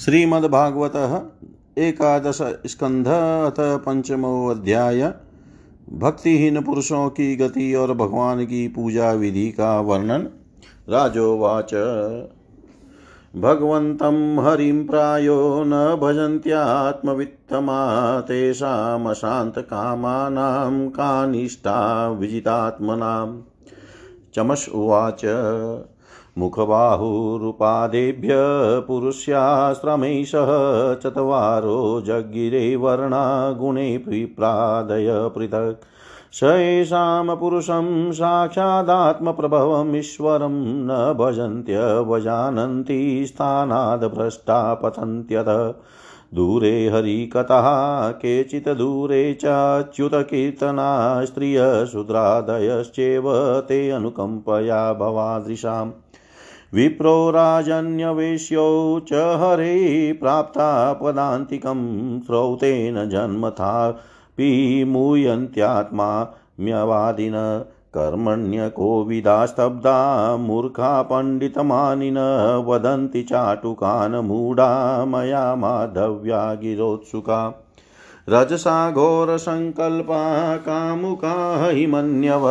श्रीमद्भागवत एकादश स्कंध अथ पंचमो अध्याय भक्तिहीन पुरुषों की गति और भगवान की पूजा विधि का वर्णन। राजोवाच। भगवन्तं हरिं प्रायो न भजन्त्यात्मवित्तमा तेषामशान्तकामानां कानिष्ठा विजितात्मनां। चमस् उवाच। मुखबाहुरुपादेभ्य पुरुष्याश्रमैषः चत्वारो जगिरे वर्णा गुणे पृथक्। स एषां पुरुषं साक्षादात्मप्रभवमीश्वरं न भजन्त्यवजानन्ति स्थानाद्भ्रष्टा पतन्त्यथ। दूरे हरिकथः, केचित् दूरे चाच्युतकीर्तना स्त्रियशूद्रादयश्चैव ते अनुकम्पया भवादृशाम्। विप्रो राजन्यवेश्यौ च हरे प्राप्ता पदान्तिकं श्रौतेन जन्मथापि मूयन्त्यात्मा म्यवादिन कर्मण्यकोविदास्तब्धा मूर्खा पण्डितमानिन वदन्ति चाटुकान् मूढा मया माधव्या गिरोत्सुका। रजसा घोरसङ्कल्पा कामुका हि मन्यव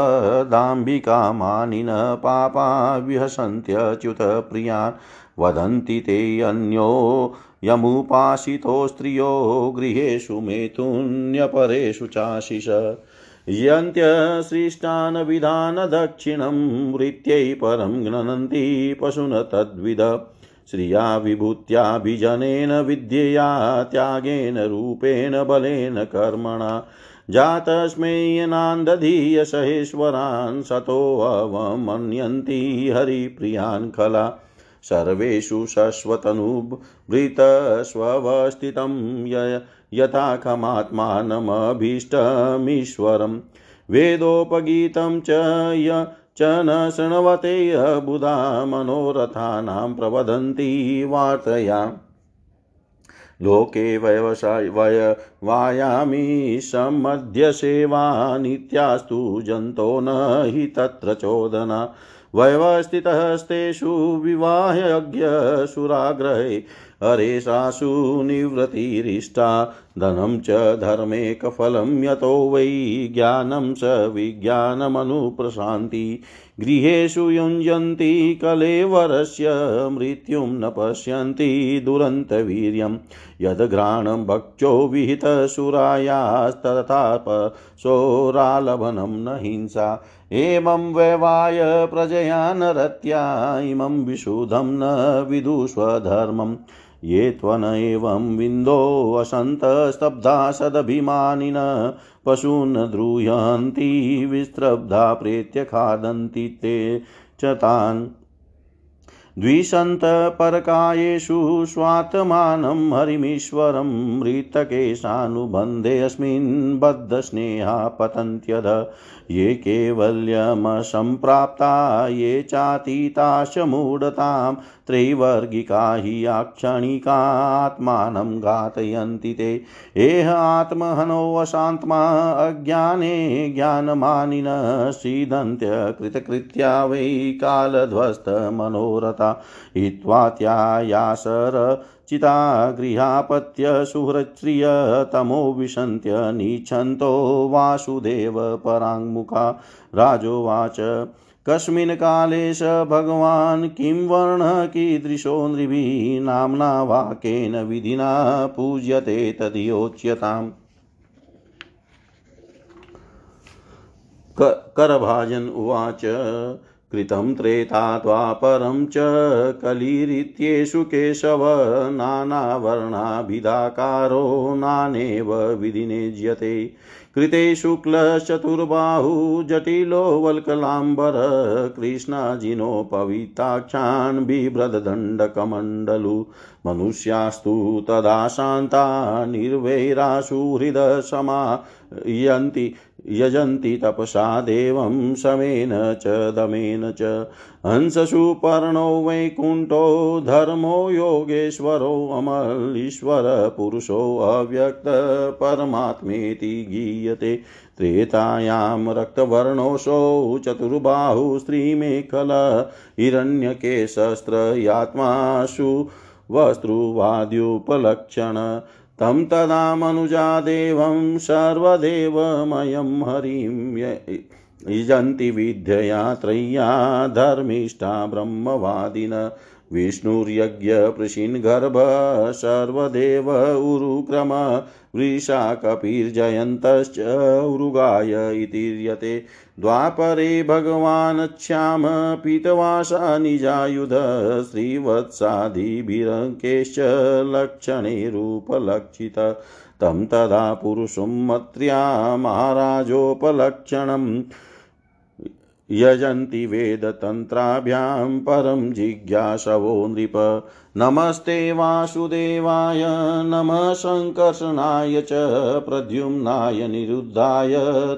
दाम्भिका मानिन पापा विहसन्त्यच्युतप्रियान् वदन्ति ते अन्यो यमुपासितो स्त्रियो गृहेषु मेतुन्यपरेषु चाशिष। यन्त्यसृष्टान् विधानदक्षिणं वृत्यै परं गणन्ति पशुन तद्विद श्रिया विभूत्याभिजनेन विद्यया त्यागेन रूपेण बलेन कर्मणा। जातस्मेयनान्दधीयसहेश्वरान् सतोऽवमन्यन्ति हरिप्रियान् खला। सर्वेषु शश्वतनुभृतस्वस्थितं यथा खमात्मानमभीष्टमीश्वरं वेदोपगीतं च य च न शृण्वते बुधा मनोरथानां प्रवदन्ति वार्तया। लोके व्यवसाय वय, वायामि सम्मध्यसेवा जन्तो न हि तत्र चोदना। व्यवस्थितस्तेषु विवाहयज्ञसुराग्रहे हरेशासु निवृत्तिरिष्टा, धनं च धर्मेकफलं यतो वै, ज्ञानं स विज्ञानमनुप्रशान्ति। गृहेषु युञ्जन्ति, कलेवरस्य मृत्युं न पश्यन्ति, दुरन्तवीर्यं। यद्घ्राणं भक्षो विहितसुरायास्तथा पशोरालभनं न हिंसा। एवं वैवाय प्रजया नरत्या, इमं विशुद्धं न विदुष्वधर्मम्। ये त्वन एवं विन्दोऽसन्तस्तब्धा सदभिमानिन पशून् द्रूयन्ति विस्त्रब्धा प्रेत्य खादन्ति ते च तान् द्विषन्तपरकायेषु स्वात्मानं हरिमीश्वरं मृतकेशानुबन्धेऽस्मिन् बद्धस्नेहा पतन्त्यध। ये केवल्यमसम्प्राप्ता ये चातीताश मूढतां, त्रैवर्गिका हि आक्षणिकात्मानं घातयन्ति ते। एह आत्महनोऽशान्त्मा अज्ञाने ज्ञानमानिनः सीदन्त्यकृतकृत्या वै कालध्वस्तमनोरथा हित्वा त्यायासर चिता गृहापत्य सुहृत्रिय तमो विशन्त्य नीच्छन्तो वासुदेव पराङ्मुखा राजोवाच। कस्मिन् काले स भगवान् किं वर्णः कीदृशो नृभिः नाम्ना वाकेन विधिना पूज्यते तदयोच्यताम्। करभाजन उवाच। कृतं त्रेता द्वापरं च कलिरित्येषु केशव नानावर्णाभिधाकारो नानेव विधिनेज्यते। कृते शुक्लचतुर्बाहु जटिलो वल्कलाम्बर कृष्णाजिनोपवीताक्षान् बिभ्रदण्डकमण्डलु मनुष्यास्तु तदा शान्ता निर्वैरासु हृदसमायन्ति। यजन्ति तपसा देवं शमेन च, दमेन च। हंससु पर्णो वैकुण्ठो धर्मो योगेश्वरो अव्यक्तपरमात्मेति गीयते। त्रेतायां रक्तवर्णोऽसौ चतुर्बाहु स्त्रीमेखल हिरण्यकेशस्त्रयात्मासु वस्त्रुवाद्युपलक्षण तं तदा देवं सर्वदेवमयं हरिं यजन्ति विद्यया त्रय्या धर्मिष्ठा ब्रह्मवादिन। विष्णुर्यज्ञपृशिन्गर्भ सर्वदेव उरुक्रम वृषाकपिर्जयन्तश्च उरुगाय इतीर्यते द्वापरे भगवानच्छाम पीतवासा निजायुध श्रीवत्सादिभिरङ्केश्च लक्षणे रूपलक्षित। तं तदा पुरुषं मत्र्या महाराजोपलक्षणम् यजन्ति वेदतन्त्राभ्यां परं जिज्ञासवो नृप। नमस्ते वासुदेवाय, नमः सङ्कर्षणाय च, प्रद्युम्नाय निरुद्धाय,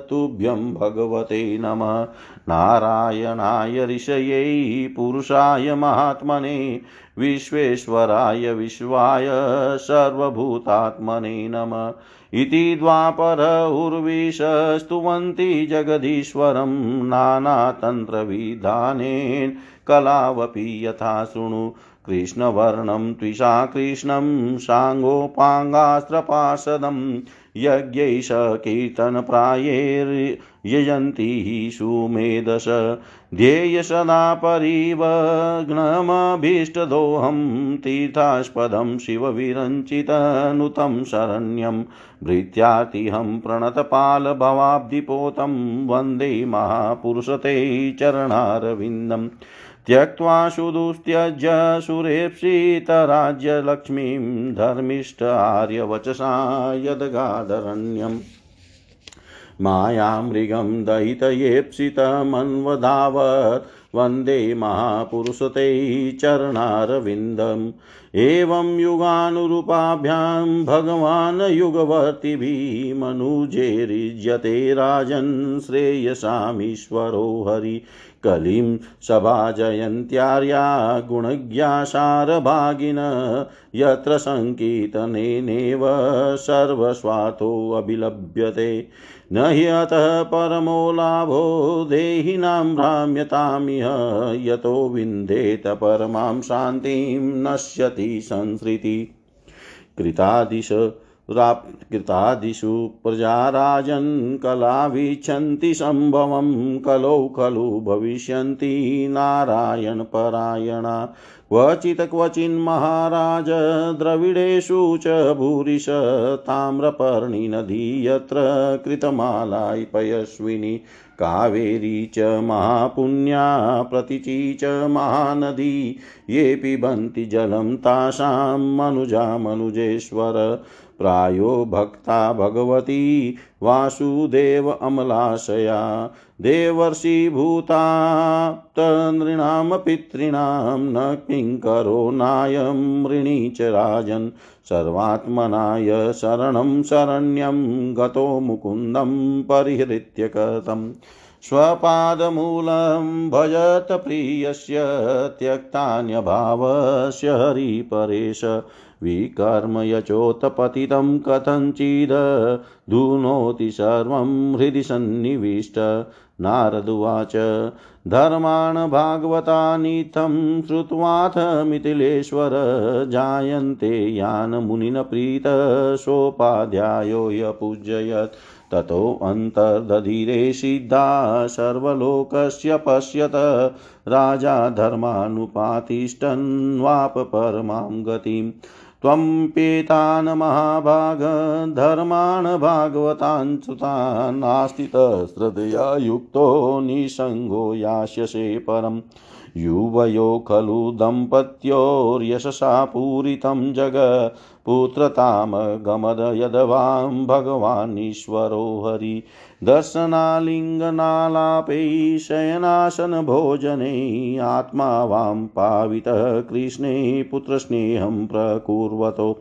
तुभ्यं भगवते नमः। नारायणाय ऋषयै, पुरुषाय महात्मने, विश्वेश्वराय विश्वाय, सर्वभूतात्मने नमः। इति द्वापर उर्विशस्तुवन्ति जगदीश्वरं नानातन्त्रविधानेन कलावपि यथा शृणु कृष्णवर्णं त्विषा कृष्णं साङ्गोपाङ्गास्त्रपार्षदं यज्ञैष कीर्तनप्रायैर्यजन्ति सुमेधस ध्येय सदा परिवग्नमभीष्टदोहं तीर्थास्पदं शिवविरञ्चितनुतं शरण्यं भृत्यातिहं प्रणतपालभवाब्धिपोतं वंदे महापुरुषते चरणारविन्दम् त्यक्त्वा सुदुस्त्यज्य सुरेप्सितराज्यलक्ष्मीं धर्मिष्ठ आर्यवचसा यद्गादरण्यम्। मायामृगं दयितयेप्सितमन्वधावत् वंदे महापुरुषते चरणारविन्दम्। एवं युगानुरूपाभ्यां भगवान् युगवर्तिभिः मनुजेरिज्यते राजन् श्रेयसामीश्वरो हरि कलिं सभाजयन्त्यार्या गुणज्ञासारभागिन, यत्र सङ्कीर्तनेनेव सर्वस्वार्थोऽभिलभ्यते। न हि अतः परमो लाभो देहिनां भ्राम्यतामिह यतो विन्देत परमां शान्तिं नश्यति संसृति। कृतादिश कृतादिषु प्रजाराजन् कलावीच्छन्ति सम्भवं कलौ खलु भविष्यन्ति नारायणपरायणा क्वचित् क्वचिन्महाराज द्रविडेषु च भूरिश ताम्रपर्णिनदी यत्र कृतमालायपयस्विनी कावेरी च महापुण्या, प्रतिची च महानदी। ये पिबन्ति जलं तासां मनुजा मनुजेश्वर प्रायो भक्ता भगवती वासुदेव अमलाशया देवर्षिभूताप्तनृणां पितॄणां न किङ्करो नायं ऋणी च राजन् सर्वात्मनाय शरणं शरण्यं गतो मुकुन्दं परिहृत्य कथम् स्वपादमूलं भजत प्रियस्य, त्यक्तान्यभावस्य हरिपरेश। विकर्म यचोत्पतितं कथञ्चिद्, धुनोति सर्वं हृदि सन्निविष्ट। नारदुवाच धर्मान् भागवतानीतं श्रुत्वाथ मिथिलेश्वर जायन्ते यानमुनिन प्रीत सोपाध्यायो यपूजयत् ततोऽन्तर्दधिरे सिद्धा सर्वलोकस्य पश्यत, राजा धर्मानुपातिष्ठन्वाप परमां गतिम्। त्वं पेतान् महाभाग धर्मान् भागवतान् सुतान् नास्तितश्रद्धया युक्तो निसङ्गो यास्यसे परम्। युवयो खलु दम्पत्योर्यशसा पूरितं जग। पुत्रतामगमद यद्वां भगवानीश्वरो हरि। दर्शनालिङ्गनालापै शयनासनभोजने आत्मा वां पावितः कृष्णे पुत्रस्नेहं प्रकुर्वतो।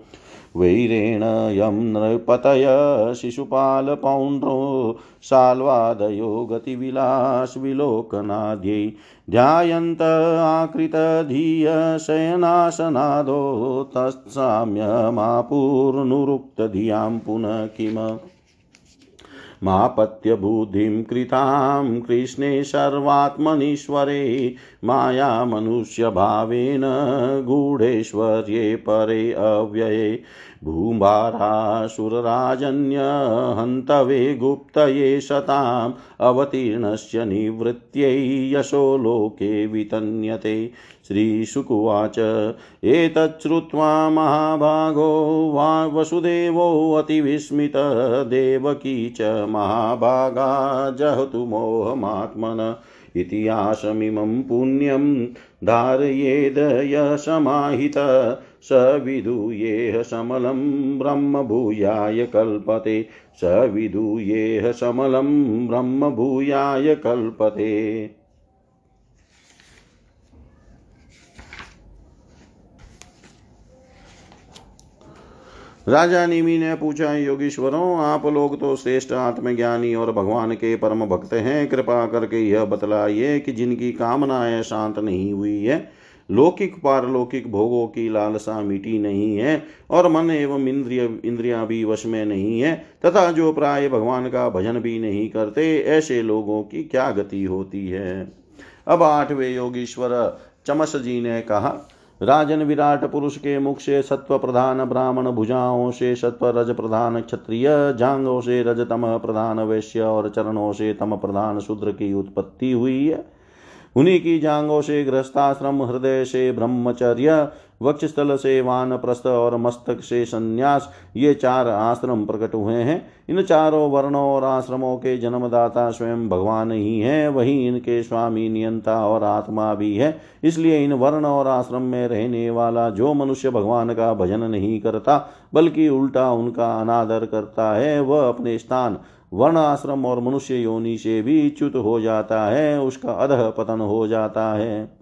वैरेण यं नृपतय शिशुपालपौण्ड्रो साल्वादयो गतिविलासविलोकनाद्यै ध्यायन्त आकृतधिय शयनासनादो तत्साम्यमापूर्नुरुक्तधियाँ पुनः किम्? मापत्यबुद्धिं कृतां कृष्णे सर्वात्मनीश्वरे माया मनुष्यभावेन गूढेश्वर्ये परे अव्यये। भूभारासुरराजन्यहन्तवे गुप्तये सताम् अवतीर्णस्य निवृत्त्यै यशो लोके वितन्यते। श्रीशुकुवाच एतच्छ्रुत्वा महाभागो वा वसुदेवोऽतिविस्मित देवकी च महाभागा जहतु मोहमात्मन इतिहासमिमं पुण्यं धारयेद यशमाहित। स विधूयेह समलं ब्रह्मभूयाय कल्पते। स विधूयेह समलं ब्रह्मभूयाय कल्पते। राजा निमि ने पूछा, योगीश्वरों, आप लोग तो श्रेष्ठ आत्मज्ञानी और भगवान के परम भक्त हैं। कृपा करके यह बतलाइए कि जिनकी कामनाएँ शांत नहीं हुई है लौकिक पारलौकिक भोगों की लालसा मिटी नहीं है और मन एवं इंद्रिय इंद्रिया भी वश में नहीं है, तथा जो प्राय भगवान का भजन भी नहीं करते, ऐसे लोगों की क्या गति होती है? अब आठवें योगीश्वर चमस जी ने कहा, राजन विराट पुरुष के मुख से सत्व प्रधान ब्राह्मण भुजाओं से सत्व रज प्रधान क्षत्रिय जांगों से रज तम प्रधान वैश्य और चरणों से तम प्रधान शूद्र की उत्पत्ति हुई है। उन्हीं की जांगों से गृहस्थाश्रम, हृदय से ब्रह्मचर्य, वक्षस्थल से वान प्रस्थ और मस्तक से संन्यास, ये चार आश्रम प्रकट हुए हैं। इन चारों वर्णों और आश्रमों के जन्मदाता स्वयं भगवान ही है, वही इनके स्वामी नियंता और आत्मा भी है। इसलिए इन वर्ण और आश्रम में रहने वाला जो मनुष्य भगवान का भजन नहीं करता, बल्कि उल्टा उनका अनादर करता है, वह अपने स्थान वर्ण आश्रम और मनुष्य योनि से भी च्युत हो जाता है, उसका अध पतन हो जाता है।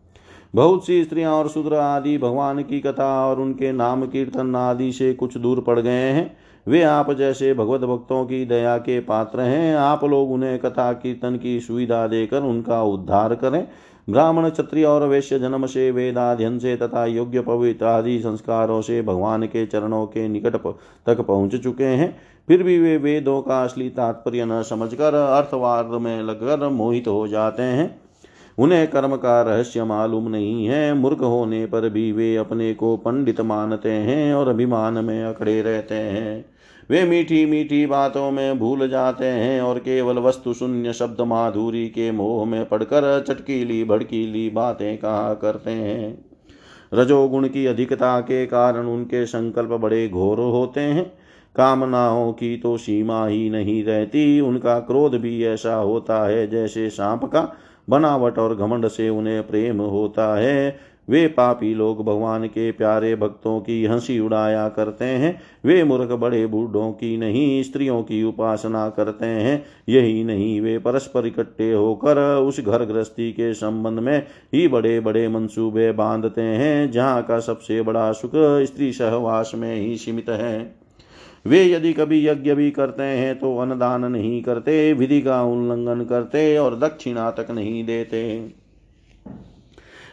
बहुत सी स्त्रियाँ और शूद्र आदि भगवान की कथा और उनके नाम कीर्तन आदि से कुछ दूर पड़ गए हैं। वे आप जैसे भगवत भक्तों की दया के पात्र हैं, आप लोग उन्हें कथा कीर्तन की सुविधा देकर उनका उद्धार करें। ब्राह्मण क्षत्रिय और वैश्य जन्म से वेदाध्यन से तथा योग्य पवित्र आदि संस्कारों से भगवान के चरणों के निकट तक पहुँच चुके हैं। फिर भी वे वेदों का असली तात्पर्य न समझकर अर्थवाद में लगकर मोहित हो जाते हैं। उन्हें कर्म का रहस्य मालूम नहीं है। मूर्ख होने पर भी वे अपने को पंडित मानते हैं और अभिमान में अकड़े रहते हैं। वे मीठी मीठी बातों में भूल जाते हैं और केवल वस्तु शून्य शब्द माधुरी के मोह में पड़कर चटकीली भड़कीली बातें कहा करते हैं। रजोगुण की अधिकता के कारण उनके संकल्प बड़े घोर होते हैं। कामनाओं की तो सीमा ही नहीं रहती, उनका क्रोध भी ऐसा होता है जैसे सांप का बनावट और घमंड से उन्हें प्रेम होता है। वे पापी लोग भगवान के प्यारे भक्तों की हँसी उड़ाया करते हैं। वे मूर्ख बड़े बूढ़ों की नहीं, स्त्रियों की उपासना करते हैं। यही नहीं, वे परस्पर इकट्ठे होकर उस घर गृहस्थी के संबंध में ही बड़े बड़े मंसूबे बांधते हैं, जहाँ का सबसे बड़ा सुख स्त्री सहवास में ही सीमित है। वे यदि कभी यज्ञ भी करते हैं तो अन्नदान नहीं करते, विधि का उल्लंघन करते और दक्षिणा तक नहीं देते।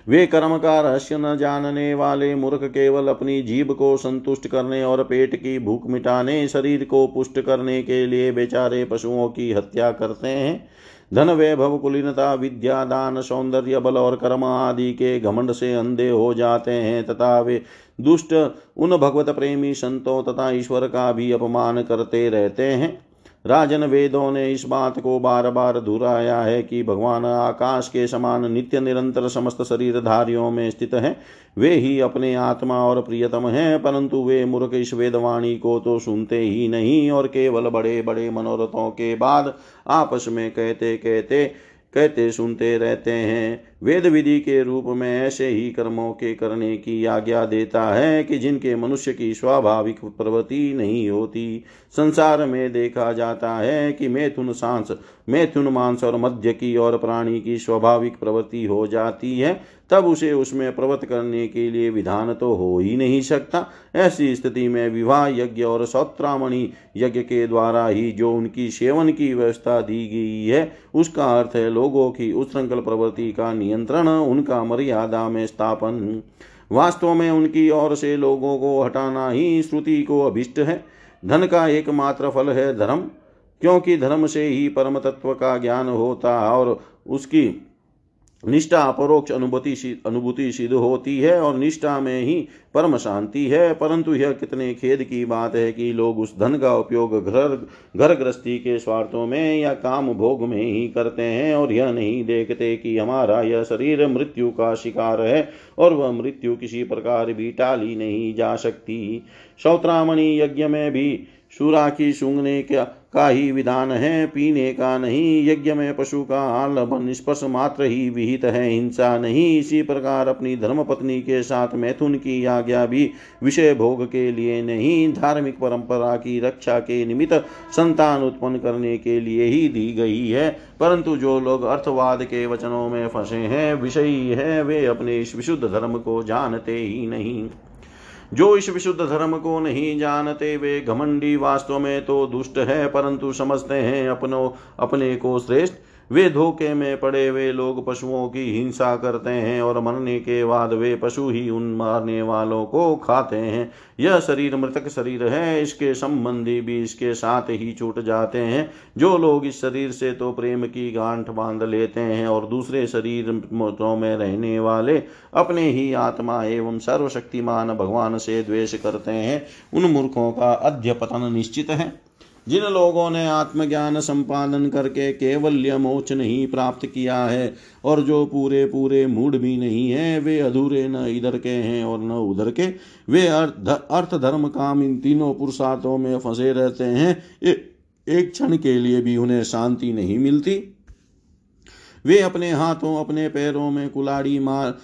वे कर्म का रहस्य न जानने वाले मूर्ख केवल अपनी जीभ को संतुष्ट करने और पेट की भूख मिटाने, शरीर को पुष्ट करने के लिए बेचारे पशुओं की हत्या करते हैं। धन वैभव, कुलीनता, विद्या, दान, सौंदर्य, बल और कर्म आदि के घमंड से अंधे हो जाते हैं तथा वे दुष्ट, उन भगवत प्रेमी संतों तथा ईश्वर का भी अपमान करते रहते हैं। राजन वेदों ने इस बात को बार बार दोहराया है कि भगवान आकाश के समान नित्य निरंतर समस्त शरीरधारियों में स्थित हैं। वे ही अपने आत्मा और प्रियतम हैं, परंतु वे मूर्ख इस वेदवाणी को तो सुनते ही नहीं और केवल बड़े बड़े मनोरथों के बाद आपस में कहते कहते कहते सुनते रहते हैं। वेद विधि के रूप में ऐसे ही कर्मों के करने की आज्ञा देता है कि जिनके मनुष्य की स्वाभाविक प्रवृत्ति नहीं होती। संसार में देखा जाता है कि मैथुन सांस, मैथुन मांस और मध्य की और प्राणी की स्वाभाविक प्रवृत्ति हो जाती है। तब उसे उसमें प्रवत करने के लिए विधान तो हो ही नहीं सकता। ऐसी स्थिति में विवाह यज्ञ और सौत्रामणि यज्ञ के द्वारा ही जो उनकी सेवन की व्यवस्था दी गई है, उसका अर्थ है लोगों की उच्छृंखल प्रवृत्ति का नियंत्रण, उनका मर्यादा में स्थापन। वास्तव में उनकी ओर से लोगों को हटाना ही श्रुति को अभिष्ट है। धन का एकमात्र फल है धर्म, क्योंकि धर्म से ही परम तत्व का ज्ञान होता और उसकी निष्ठा अपरोक्ष अनुभूति अनुभूति सिद्ध होती है और निष्ठा में ही परम शांति है, परंतु यह कितने खेद की बात है कि लोग उस धन का उपयोग घर घर गृहस्थी के स्वार्थों में या काम भोग में ही करते हैं और यह नहीं देखते कि हमारा यह शरीर मृत्यु का शिकार है और वह मृत्यु किसी प्रकार भी टाली नहीं जा सकती। सौत्रामणि यज्ञ में भी की सूंघने का ही विधान है, पीने का नहीं। यज्ञ में पशु का आलभन स्पर्श मात्र ही विहित है। हिंसा नहीं। इसी प्रकार अपनी धर्मपत्नी के साथ मैथुन की आज्ञा भी विषय भोग के लिए नहीं। धार्मिक परंपरा की रक्षा के निमित्त संतान उत्पन्न करने के लिए ही दी गई है। परंतु जो लोग अर्थवाद के वचनों में फंसे हैं, विषयी है, वे अपने इस विशुद्ध धर्म को जानते ही नहीं। जो इस विशुद्ध धर्म को नहीं जानते, वे घमंडी वास्तव में तो दुष्ट है, परंतु समझते हैं अपनों, अपने को श्रेष्ठ। वे धोखे में पड़े हुए लोग पशुओं की हिंसा करते हैं और मरने के बाद वे पशु ही उन मारने वालों को खाते हैं। यह शरीर मृतक शरीर है, इसके संबंधी भी इसके साथ ही छूट जाते हैं। जो लोग इस शरीर से तो प्रेम की गांठ बाँध लेते हैं और दूसरे शरीर में रहने वाले अपने ही आत्मा एवं सर्वशक्तिमान भगवान से द्वेष करते हैं, उन मूर्खों का अध्यपतन निश्चित है। जिन लोगों ने आत्मज्ञान संपादन करके केवल्य मोक्ष नहीं प्राप्त किया है और जो पूरे पूरे मूड भी नहीं है वे अधूरे न इधर के हैं और न उधर के। वे अर्थ अर्थ धर्म काम इन तीनों पुरुषार्थों में फंसे रहते हैं। ए, एक क्षण के लिए भी उन्हें शांति नहीं मिलती। वे अपने हाथों अपने पैरों में कुलाड़ी मार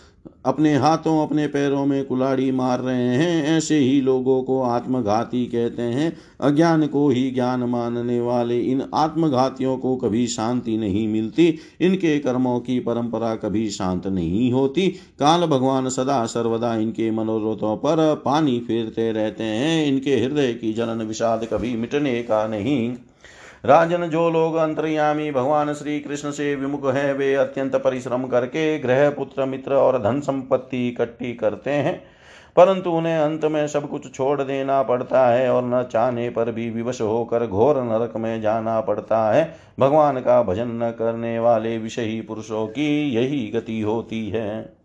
अपने हाथों, अपने पैरों में कुलाड़ी मार रहे हैं। ऐसे ही लोगों को आत्मघाती कहते हैं। अज्ञान को ही ज्ञान मानने वाले इन आत्मघातियों को कभी शांति नहीं मिलती। इनके कर्मों की परंपरा कभी शांत नहीं होती। काल भगवान सदा सर्वदा इनके मनोरथों पर पानी फेरते रहते हैं। इनके हृदय की जलन विषाद कभी मिटने का नहीं। राजन जो लोग अंतर्यामी भगवान श्री कृष्ण से विमुख है, वे अत्यंत परिश्रम करके ग्रह पुत्र, मित्र और धन संपत्ति इकट्ठी करते हैं। परंतु उन्हें अंत में सब कुछ छोड़ देना पड़ता है और न चाहने पर भी विवश होकर घोर नरक में जाना पड़ता है। भगवान का भजन न करने वाले विषयी पुरुषों की यही गति होती है।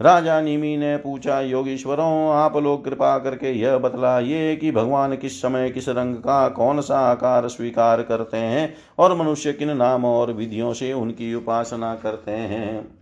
राजा निमि ने पूछा, योगीश्वरों, आप लोग कृपा करके यह बतलाइए कि भगवान किस समय किस रंग का कौन सा आकार स्वीकार करते हैं और मनुष्य किन नाम और विधियों से उनकी उपासना करते हैं।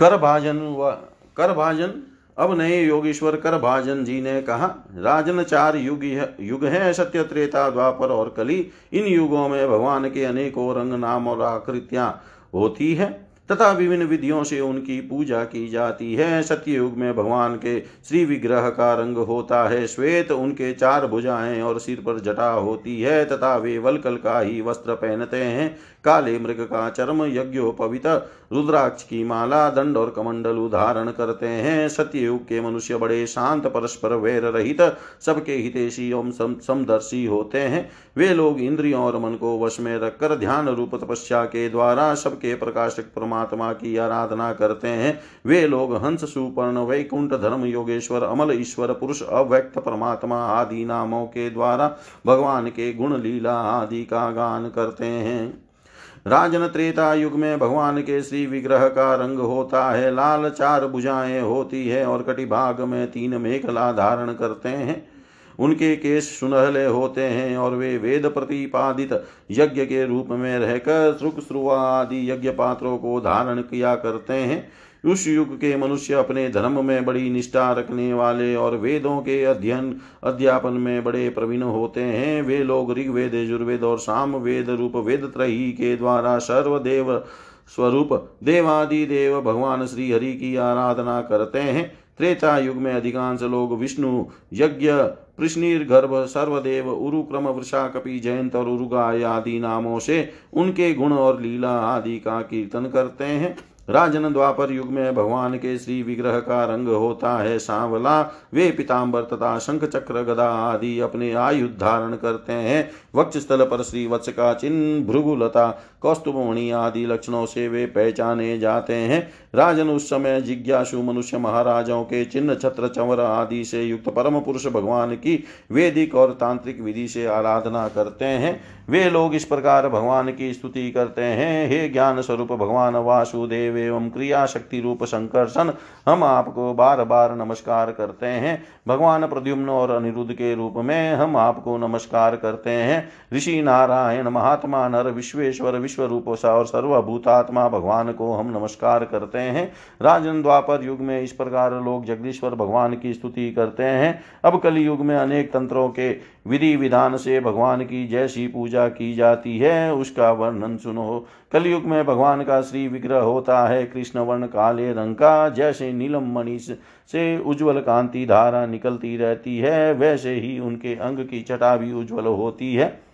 कर भाजन व, कर भाजन? अब नए योगेश्वर, कर भाजन जी ने कहा, राजन चार युग युग है, सत्य, त्रेता, द्वापर और कली। इन युगों में भगवान के अनेकों रंग, नाम और आकृतियाँ होती है। तथा विभिन्न विधियों से उनकी पूजा की जाती है। सत्ययुग में भगवान के श्री विग्रह का रंग होता है। श्वेत उनके चार भुजाएँ और सिर पर जटा होती है तथा वे वलकल का ही वस्त्र पहनते हैं। काले मृग का चर्म यज्ञोपवित, रुद्राक्ष की माला, दंड और कमंडल उदाहरण करते हैं। सत्ययुग के मनुष्य बड़े शांत, परस्पर वैर रहित, सबके हितेशी एवं समदर्शी होते हैं। वे लोग इंद्रियों और मन को वश में रखकर ध्यान रूप तपस्या के द्वारा सबके प्रकाशक परमात्मा की आराधना करते हैं। वे लोग हंस सुपर्ण वैकुंठ, धर्म, योगेश्वर, अमल, ईश्वर, पुरुष, अव्यक्त, परमात्मा आदि नामों के द्वारा भगवान के गुण, लीला आदि का गान करते हैं। राजन त्रेता युग में भगवान के श्री विग्रह का रंग होता है। लाल चार भुजाएँ होती है और कटिभाग में तीन मेखला धारण करते हैं। उनके केश सुनहले होते हैं और वे वेद प्रतिपादित यज्ञ के रूप में रहकर श्रुक श्रुआ आदि यज्ञ पात्रों को धारण किया करते हैं। उस युग के मनुष्य अपने धर्म में बड़ी निष्ठा रखने वाले और वेदों के अध्ययन, अध्यापन में बड़े प्रवीण होते हैं। वे लोग ऋग्वेद, यजुर्वेद और साम वेद रूप वेद त्रही के द्वारा सर्वदेव स्वरूप देवादि देव भगवान श्री हरि की आराधना करते हैं। त्रेता युग में अधिकांश लोग विष्णु, यज्ञ गर्भ सर्वदेव उरुक्रम वृषा कपि जयंत और उरुगाय आदि नामों से उनके गुण और लीला आदि का कीर्तन करते हैं। राजन द्वापर युग में भगवान के श्री विग्रह का रंग होता है सांवला। वे पिताम्बर तथा शंख चक्र गदा आदि अपने आयुध धारण करते हैं। वक्ष स्थल पर श्री वत्स का चिन्ह भृगुलता कौस्तुभमणि आदि लक्षणों से वे पहचाने जाते हैं। राजन उस समय जिज्ञासु मनुष्य महाराजों के चिन्ह, छत्र, चंवर आदि से युक्त परम पुरुष भगवान की वेदिक और तांत्रिक विधि से आराधना करते हैं। वे लोग इस प्रकार भगवान की स्तुति करते हैं। हे ज्ञान स्वरूप भगवान वासुदेव एवं क्रिया शक्ति रूप संकर्षण, हम आपको बार बार नमस्कार करते हैं। भगवान प्रद्युम्न और अनिरुद्ध के रूप में हम आपको नमस्कार करते हैं। ऋषि नारायण, महात्मा नर, विश्वेश्वर, विश्व रूप और सर्वभूतात्मा भगवान को हम नमस्कार करते हैं। राजन द्वापर युग में इस प्रकार लोग जगदीश्वर भगवान की स्तुति करते हैं। अब कल युग में अनेक तंत्रों के विधि विधान से भगवान की जैसी पूजा की जाती है, उसका वर्णन सुनो। कलयुग में भगवान का श्री विग्रह होता है कृष्ण वर्ण काले रंग का, जैसे नीलम मणि से उज्जवल कांति धारा निकलती रहती है, वैसे ही उनके अंग की छटा भी उज्जवल होती है।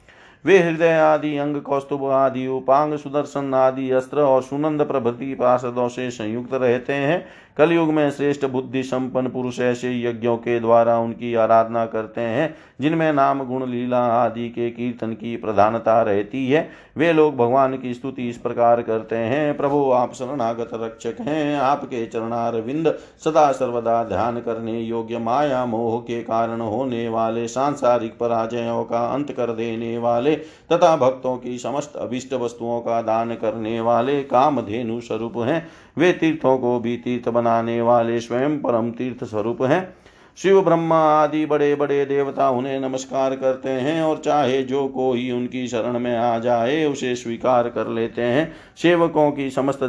वे हृदय आदि, अंग कौस्तुभ आदि, उपांग सुदर्शन आदि, अस्त्र और सुनंद प्रभृति पार्षदों से संयुक्त रहते हैं। कलयुग में श्रेष्ठ बुद्धि संपन्न पुरुष ऐसे यज्ञों के द्वारा उनकी आराधना करते हैं, जिनमें नाम, गुण, लीला आदि के कीर्तन की प्रधानता रहती है। वे लोग भगवान की स्तुति इस प्रकार करते हैं, प्रभु, आप शरणागत रक्षक हैं। आपके चरणार विंद सदा सर्वदा ध्यान करने योग्य माया, मोह के कारण होने वाले, सांसारिक पराजयों का अंत कर देने वाले, तथा भक्तों की समस्त अभिष्ट वस्तुओं का दान करने वाले कामधेनु स्वरूप हैं। वे तीर्थों को भी तीर्थ बनाने वाले स्वयं परम तीर्थ स्वरूप हैं। शिव, ब्रह्मा आदि बड़े बड़े देवता उन्हें नमस्कार करते हैं और चाहे जो कोई उनकी शरण में आ जाए, उसे स्वीकार कर लेते हैं। सेवकों की समस्त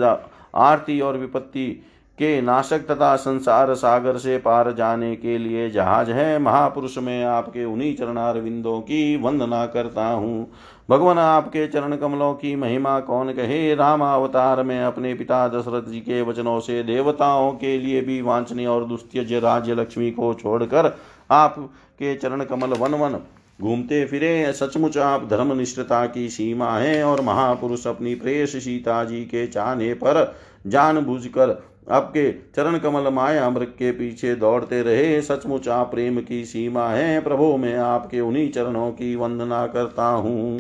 आरती और विपत्ति के नाशक तथा संसार सागर से पार जाने के लिए जहाज़ है। महापुरुष में आपके उन्हीं चरणार विंदों की वंदना करता हूँ। भगवान आपके चरण कमलों की महिमा कौन कहे? राम अवतार में अपने पिता दशरथ जी के वचनों से देवताओं के लिए भी वांछनीय और दुस्त्यज राज्य लक्ष्मी को छोड़कर आपके चरण कमल वन वन घूमते फिरे। सचमुच आप धर्म निष्ठता की सीमा है और महापुरुष अपनी प्रेस सीता जी के चाहने पर जानबूझकर आपके चरण कमल माया अमृत के पीछे दौड़ते रहे, सचमुच आप प्रेम की सीमा है, प्रभो मैं आपके उन्हीं चरणों की वंदना करता हूँ।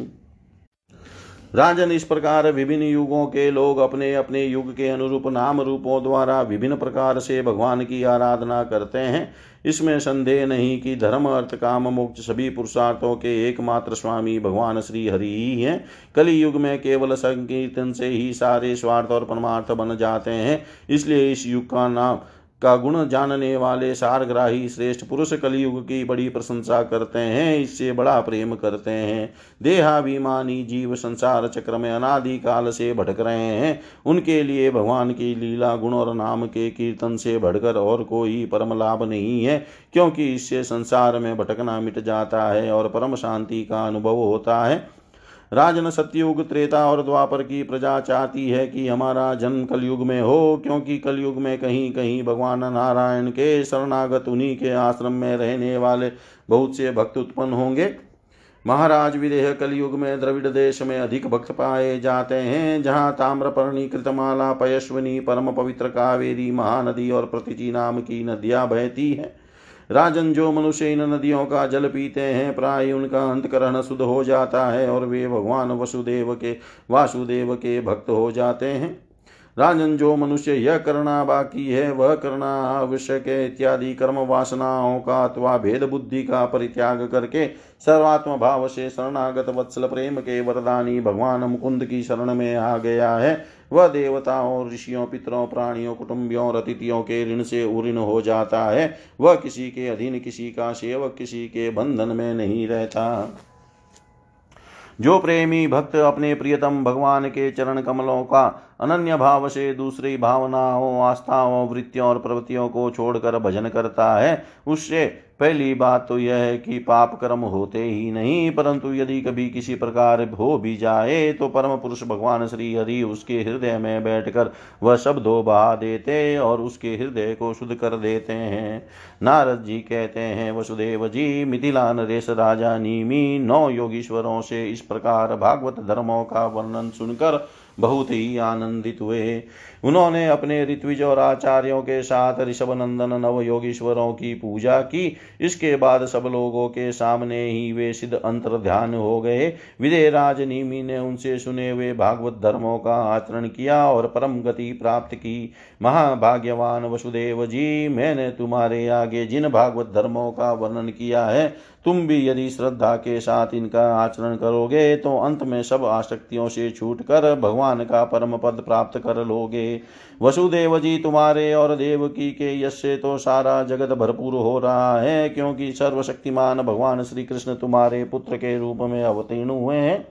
राजन, इस प्रकार विभिन्न युगों के लोग अपने अपने युग के अनुरूप नाम रूपों द्वारा विभिन्न प्रकार से भगवान की आराधना करते हैं। इसमें संदेह नहीं कि धर्म, अर्थ, काम, मोक्ष सभी पुरुषार्थों के एकमात्र स्वामी भगवान श्री हरि ही हैं। कलि युग में केवल संकीर्तन से ही सारे स्वार्थ और परमार्थ बन जाते हैं। इसलिए इस युग का नाम का गुण जानने वाले सारग्राही श्रेष्ठ पुरुष कलयुग की बड़ी प्रशंसा करते हैं, इससे बड़ा प्रेम करते हैं। देहाभिमानी जीव संसार चक्र में अनादि काल से भटक रहे हैं। उनके लिए भगवान की लीला, गुण और नाम के कीर्तन से बढ़कर और कोई परम लाभ नहीं है, क्योंकि इससे संसार में भटकना मिट जाता है और परम शांति का अनुभव होता है। राजन सत्युग त्रेता और द्वापर की प्रजा चाहती है कि हमारा जन्म कलयुग में हो, क्योंकि कलयुग में कहीं कहीं भगवान नारायण के शरणागत उन्हीं के आश्रम में रहने वाले बहुत से भक्त उत्पन्न होंगे। महाराज विदेह कलयुग में द्रविड़ देश में अधिक भक्त पाए जाते हैं, जहाँ ताम्रपर्णी, कृतमाला पयस्विनी परम पवित्र कावेरी, महानदी और प्रतिची नाम की नदियाँ बहती हैं। राजन जो मनुष्य इन नदियों का जल पीते हैं, प्राय उनका अंतकरण शुद्ध हो जाता है और वे भगवान वसुदेव के, वासुदेव के भक्त हो जाते हैं। राजन जो मनुष्य यह करना बाकी है, वह करना आवश्यक है। इत्यादि कर्म वासनाओं का अथवा भेद बुद्धि का परित्याग करके सर्वात्म भाव से शरणागत वत्सल प्रेम के वरदानी भगवान मुकुंद की शरण में आ गया है। वह देवताओं ऋषियों, पितरों, प्राणियों, कुटुंबियों और अतिथियों के ऋण से उऋण हो जाता है। वह किसी के अधीन, किसी का सेवक, किसी के बंधन में नहीं रहता। जो प्रेमी भक्त अपने प्रियतम भगवान के चरण कमलों का अनन्य भाव से दूसरी भावनाओं, आस्थाओं, वृत्तियों और प्रवृत्तियों को छोड़कर भजन करता है, उससे पहली बात तो यह है कि पाप कर्म होते ही नहीं, परंतु यदि कभी किसी प्रकार हो भी जाए तो परम पुरुष भगवान श्री हरि उसके हृदय में बैठकर वह धो बहा देते और उसके हृदय को शुद्ध कर देते हैं। नारद जी कहते हैं, वसुदेव जी मिथिला नरेश राजा नीमी, नौ योगीश्वरों से इस प्रकार भागवत धर्मों का वर्णन सुनकर बहुत ही आनंदित हुए। उन्होंने अपने ऋत्विज और आचार्यों के साथ ऋषभ नंदन नव योगीश्वरों की पूजा की। इसके बाद सब लोगों के सामने ही वे सिद्ध अंतर ध्यान हो गए। विदय राज नीमी ने उनसे सुने हुए भागवत धर्मों का आचरण किया और परम गति प्राप्त की। महाभाग्यवान वसुदेव जी, मैंने तुम्हारे आगे जिन भागवत धर्मों का वर्णन किया है, तुम भी यदि श्रद्धा के साथ इनका आचरण करोगे तो अंत में सब आसक्तियों से छूट कर भगवान का परम पद प्राप्त कर लोगे। वसुदेव जी तुम्हारे और देवकी के यश से तो सारा जगत भरपूर हो रहा है, क्योंकि सर्वशक्तिमान भगवान श्री कृष्ण तुम्हारे पुत्र के रूप में अवतीर्ण हुए हैं।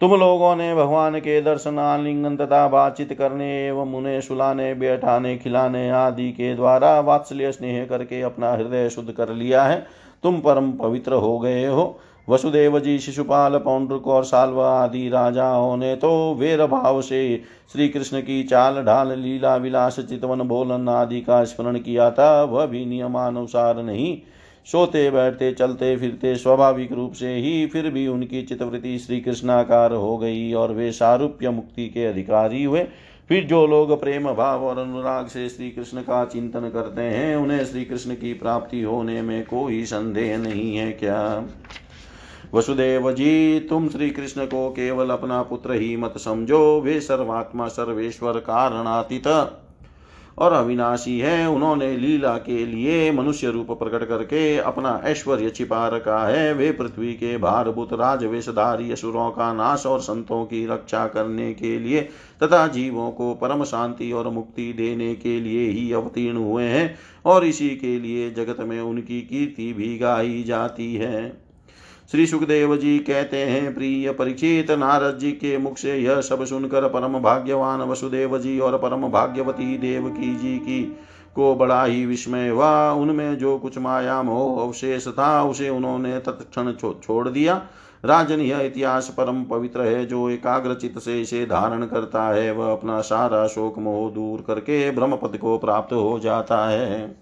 तुम लोगों ने भगवान के दर्शन, आलिंगन तथा बातचीत करने एवं उन्हें सुलाने, बैठाने, खिलाने आदि के द्वारा वात्सल्य स्नेह करके अपना हृदय शुद्ध कर लिया है। तुम परम पवित्र हो गए हो। वसुदेव जी शिशुपाल पौंड्रक और साल्वा आदि राजाओं ने तो वेर भाव से श्री कृष्ण की चाल ढाल, लीला विलास, चितवन बोलन आदि का स्मरण किया था। वह भी नियमानुसार नहीं, सोते, बैठते, चलते, फिरते, स्वाभाविक रूप से ही फिर भी उनकी चितवृत्ति श्री कृष्णाकार हो गई और वे सारूप्य मुक्ति के अधिकारी हुए। फिर जो लोग प्रेम, भाव और अनुराग से श्री कृष्ण का चिंतन करते हैं, उन्हें श्री कृष्ण की प्राप्ति होने में कोई संदेह नहीं है क्या? वसुदेव जी, तुम श्री कृष्ण को केवल अपना पुत्र ही मत समझो। वे सर्वात्मा सर्वेश्वर कारणातीत और अविनाशी है। उन्होंने लीला के लिए मनुष्य रूप प्रकट करके अपना ऐश्वर्य छिपा रखा है। वे पृथ्वी के भारभूत राजवेशधारी असुरों का नाश और संतों की रक्षा करने के लिए तथा जीवों को परम शांति और मुक्ति देने के लिए ही अवतीर्ण हुए हैं और इसी के लिए जगत में उनकी कीर्ति भी गाई जाती है। श्री सुखदेव जी कहते हैं, प्रिय परीक्षित नारद जी के मुख से यह सब सुनकर परम भाग्यवान वसुदेव जी और परम भाग्यवती देव की जी की को बड़ा ही विस्मय हुआ। उनमें जो कुछ माया मोह अवशेष था, उसे उन्होंने तत्क्षण छोड़ दिया। राजन यह इतिहास परम पवित्र है, जो एकाग्र चित्त से इसे धारण करता है। वह अपना सारा शोक मोह दूर करके ब्रह्मपद को प्राप्त हो जाता है।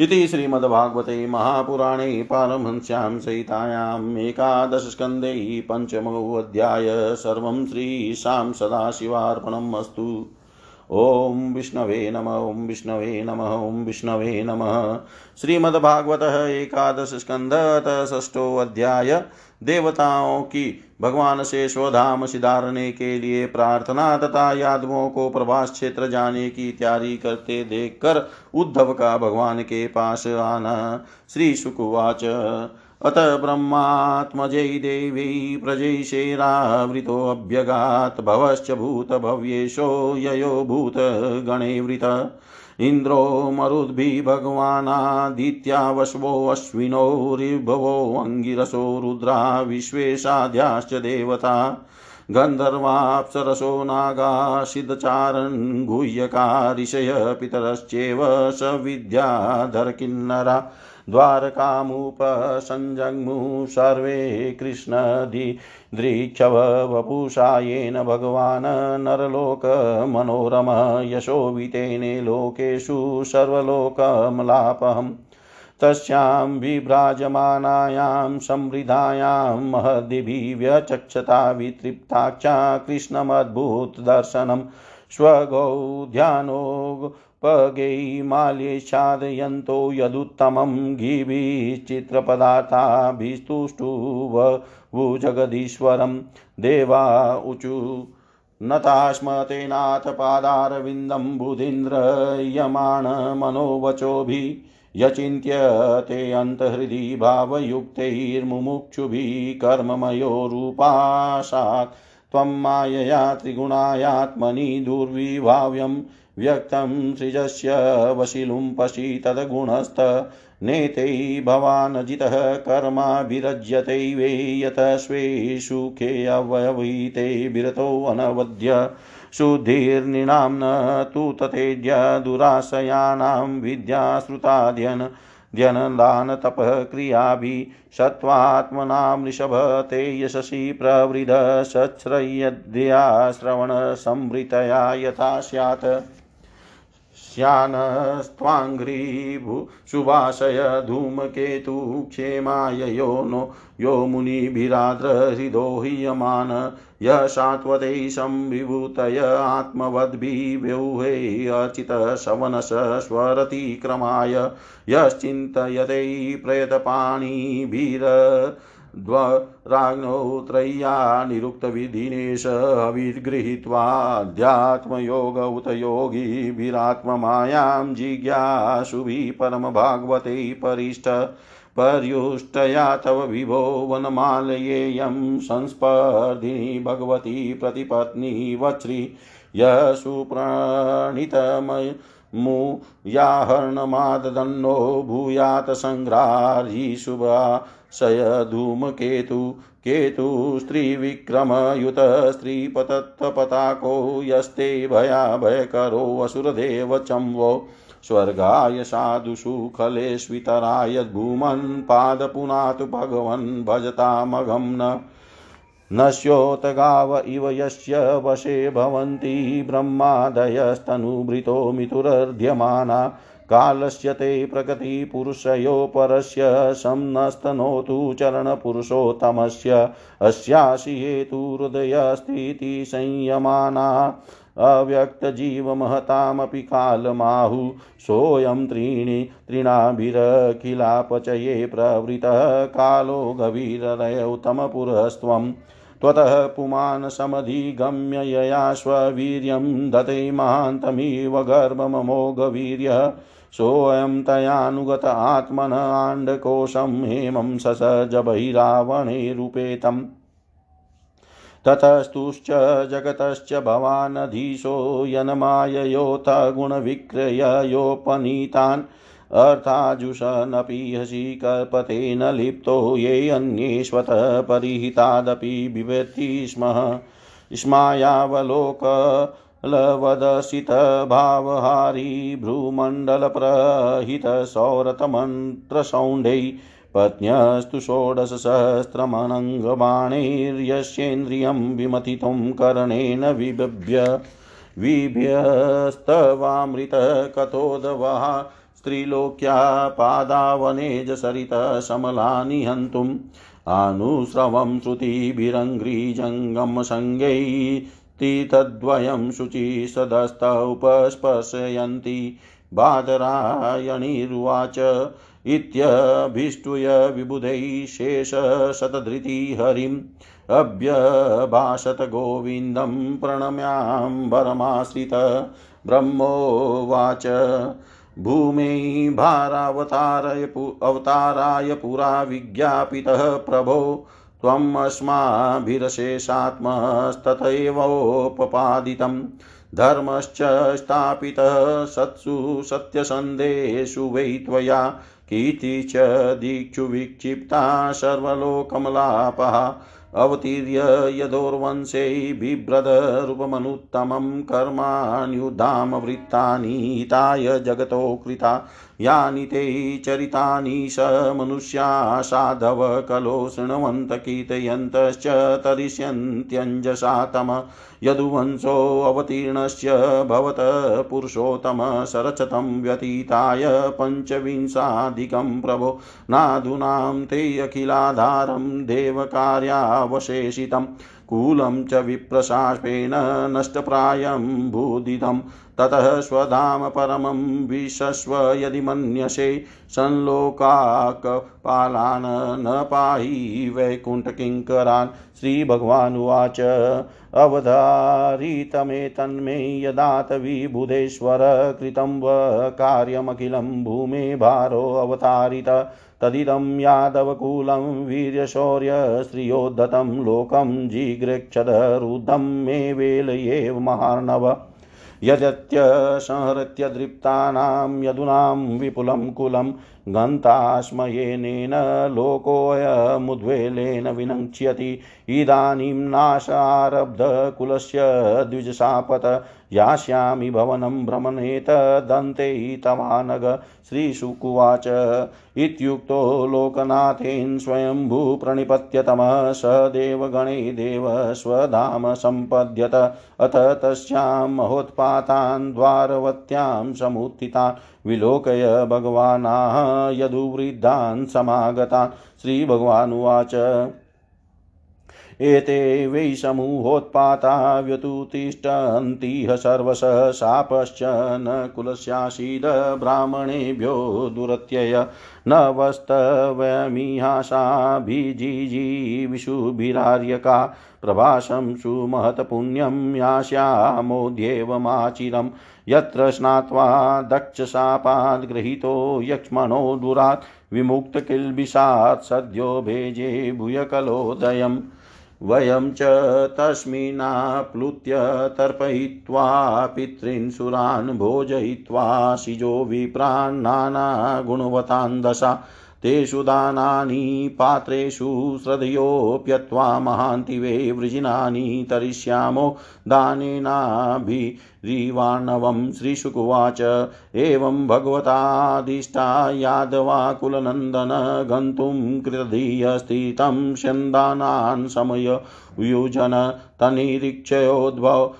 इति श्रीमद्भागवते महापुराणे पारमहंस्यां सहितायाम् एकादशस्कन्धे पञ्चमोऽध्याय सर्वं श्रीशां सदाशिवार्पणम् अस्तु। ॐ विष्णवे नम, ॐ विष्णवे नम, ॐ विष्णवे नमः। श्रीमद्भागवतः एकादश अथ षष्ठोऽध्याय देवताओं की भगवान से स्वधाम सिधारने के लिए प्रार्थना तथा यादवों को प्रवास क्षेत्र जाने की तैयारी करते देखकर उद्धव का भगवान के पास आना। श्री सुकुवाच, अत ब्रह्मात्मजै देवी प्रजैशेरावृतोऽभ्यगात् भवश्च भूतभव्येशो ययो भूतगणैवृत इन्द्रो मरुद्भिः भगवानादित्या वश्वो अश्विनो ऋभवो अङ्गिरसो रुद्रा विश्वेशाद्याश्च देवता। गन्धर्वाप्सरसो नागाशिदचारन् गुह्यका ऋषय पितरश्चैव स विद्याधरकिन्नरा। द्वारकामुपसञ्जग्मु सर्वे कृष्णदृक्षव वपुषायेन भगवान् नरलोकमनोरम यशोवितेने लोकेषु सर्वलोकमलापहम्। तस्यां विभ्राजमानायां समृद्धायां महदिभिव्यचक्षता वितृप्ताक्षा कृष्णमद्भुतदर्शनं स्वगौध्यानो पगैमाल्येच्छादयन्तो यदुत्तमं गिभिश्चित्रपदार्थाभिस्तुष्टुवु देवा ऊचु नतास्मतेनाथ पादारविन्दं बुधीन्द्रयमाण मनोवचोभिः यचिन्त्य ते अन्तहृदि भावयुक्तैर्मुमुक्षुभिः कर्ममयो रूपाशात् त्वं मायया त्रिगुणायात्मनि दुर्विभाव्यं व्यक्तं सृजस्य वशिलुं पशि तद्गुणस्त नेते भवानजितः कर्माभिरज्यते वै यतः सुखे अवयवीते विरतोऽनवद्य शुद्धिर्निणां न तु तथेज्य दुराशयानां विद्याश्रुताध्यन ध्यनदानतपः क्रियाभिः सत्त्वात्मनां वृषभ ते यशसि प्रवृध सच्छ्रयद्या श्रवणसंवृतया यथा स्यात्। स्यानस्त्वाङ्घ्रीभू सुभाषय धूमकेतु क्षेमाय यो नो यो मुनिभिराद्रहृदो यः सात्वते संविभूतय आत्मवद्भिव्यूहे अचितः शवनश स्वरति क्रमाय यश्चिन्तयते प्रयतपाणिभिर द्वराग्नौ त्रय्या निरुक्तविधिनेश हविर्गृहीत्वाध्यात्मयोग उत योगिभिरात्ममायां जिज्ञासुभिः परमभागवते परिष्ठ पर्युष्टया तव विभो वनमालयेयं संस्पर्धिनी भगवती प्रतिपत्नी वच्री यः सुप्रणितमय मु याहर्णमाददन्नो भूयात् सङ्ग्राही शुभाशय धूमकेतु केतु स्त्रीविक्रमयुत स्त्रीपतत्पताको यस्ते भयाभयकरो असुरदेव चम्वो स्वर्गाय साधुषु खलेष्वितराय भूमन् पादपुनातु भगवन् भजतामघं न। नश्योतगाव इव यस्य वशे भवन्ति ब्रह्मादयस्तनुभृतो मिथुरर्ध्यमाना। कालस्य ते प्रकृतिपुरुषयो परस्य संनस्तनोतु चरणपुरुषोत्तमस्य। अस्यासि हेतुहृदयस्थितिः संयमाना। अव्यक्तजीवमहतामपि कालमाहु सोऽयं त्रीणि तृणाभिरखिलापचये प्रवृतः कालो गभीररयौतमपुरस्त्वं त्वतः पुमान् समधिगम्य यया स्ववीर्यं दते महान्तमिव गर्भममोघवीर्यः। सोऽयं तयानुगत आत्मन आण्डकोशं हेमं ससज बहिरावणैरुपेतम् ततस्तुश्च जगतश्च भवानधीशो यन्माययोऽथ गुणविक्रययोपनीतान् अर्थाजुषनपि हसि कल्पतेन लिप्तो ये अन्येष्वतः परिहितादपि बिभेति स्म। स्मायावलोकलवदसितभावहारी भ्रूमण्डलप्रहितसौरतमन्त्रसौण्ढै पत्न्यस्तु षोडशसहस्रमनङ्गबाणैर्यस्येन्द्रियं विमथितुं करणेन विभ्य विभ्यस्तवामृतकथोदवः स्त्रीलोक्या पादावनेजसरितशमलानि हन्तुम् आनुस्रवं श्रुतिभिरङ्घ्रिजङ्गमसङ्गैस्तितद्वयं शुचि सदस्त उपस्पर्शयन्ति बादरायणीरुवाच इत्यभिष्टुय विबुधैः शेषशतधृतिहरिम् अभ्यभाषत गोविन्दं प्रणम्याम्बरमाश्रित ब्रह्मोवाच। भूमे भारावतारय अवताराय पुरा विज्ञापितः प्रभो। त्वमस्माभिरशेषात्मस्तथैवोपपादितं धर्मश्च स्थापितः सत्सु सत्यसन्देषु वै त्वया। कीर्ति च दीक्षु विक्षिप्ता सर्वलोकमलापः अवतीर्य यदोर्वंशे बिभ्रदरूपमनुत्तमं कर्माण्युधाम वृत्तानि हिताय जगतो कृता यानि ते चरितानि स मनुष्या साधव कलो शृण्वन्त कीर्तयन्तश्च तरिष्यन्त्यञ्जसा तम। यदुवंशोऽवतीर्णस्य भवत पुरुषोत्तम सरचतं व्यतीताय पञ्चविंशाधिकं प्रभो। नाधुनां ते अखिलाधारं देवकार्यावशेषितं कूलं च विप्रशापेन नष्टप्रायं भूदितं ततः स्वधाम परमं विशस्व यदि मन्यसे संलोकाकपालान् न पाहि वैकुण्ठकिङ्करान्। श्रीभगवानुवाच, अवधारितमेतन्मे यदात विबुधेश्वर कृतं व कार्यमखिलं भूमे भारोऽवतारित तदिदं यादवकुलं वीर्यशौर्यश्रियोद्धतं लोकं जिगृक्षदरुद्धं मे वेलयेव महार्णव। यदत्यसंहृत्यदृप्तानां यदूनां विपुलं कुलं घन्तास्मयेनेन लोकोऽयमुद्वेलेन विनङ्क्ष्यति। इदानीं नाशारब्धकुलस्य द्विजशापत यास्यामि भवनं भ्रमणेत दन्ते तवानग श्रीशुकुवाच। इत्युक्तो लोकनाथेन स्वयम्भू प्रणिपत्यतमः, स देवगणे देव स्वधाम सम्पद्यत। अथ तस्यां महोत्पातान् द्वारवत्यां समुत्थितान्, विलोकय भगवानाः यदुवृद्धान् समागतान्। श्रीभगवानुवाच। एते वै समूहोत्पाता व्यतुतिष्ठन्तिह सर्वश शापश्च न कुलस्यासीद ब्राह्मणेभ्यो दुरत्यय न वस्तवमिहासाभिजिजीविषुभिरार्यका प्रभासं सुमहत्पुण्यं यास्यामोऽध्येवमाचिरं यत्र स्नात्वा दक्षशापाद्गृहीतो यक्ष्मणो दुरात् विमुक्तकिल्बिषात् सद्यो भेजे भूयकलोदयम् वयं च तस्मिन्नाप्लुत्य तर्पयित्वा पितॄन् सुरान् भोजयित्वा शिजो विप्रान् नानागुणवतान् दशा तेषु दानानि पात्रेषु श्रद्धयोऽप्यत्वा महान्ति वै वृजिनानि तरिष्यामो दानेनाभिरिवाणवं श्रीशुकुवाच। एवं भगवतादिष्टा यादवाकुलनन्दन गन्तुं कृतधियस्थितं स्यन्दानान् समययुजन तनिरीक्षयोद्भव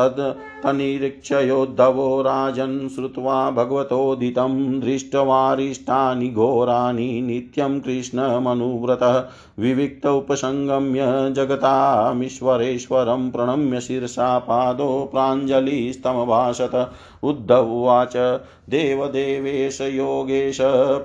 तद् तनिरीक्षयोद्धवो राजन् श्रुत्वा भगवतोदितं दृष्टवारिष्टानि घोराणि नित्यं कृष्णमनुव्रतः विविक्त उपसङ्गम्य जगतामीश्वरेश्वरं प्रणम्य शिरसा पादो प्राञ्जलिस्तमभाषत उद्धवाच देवदेवेश योगेश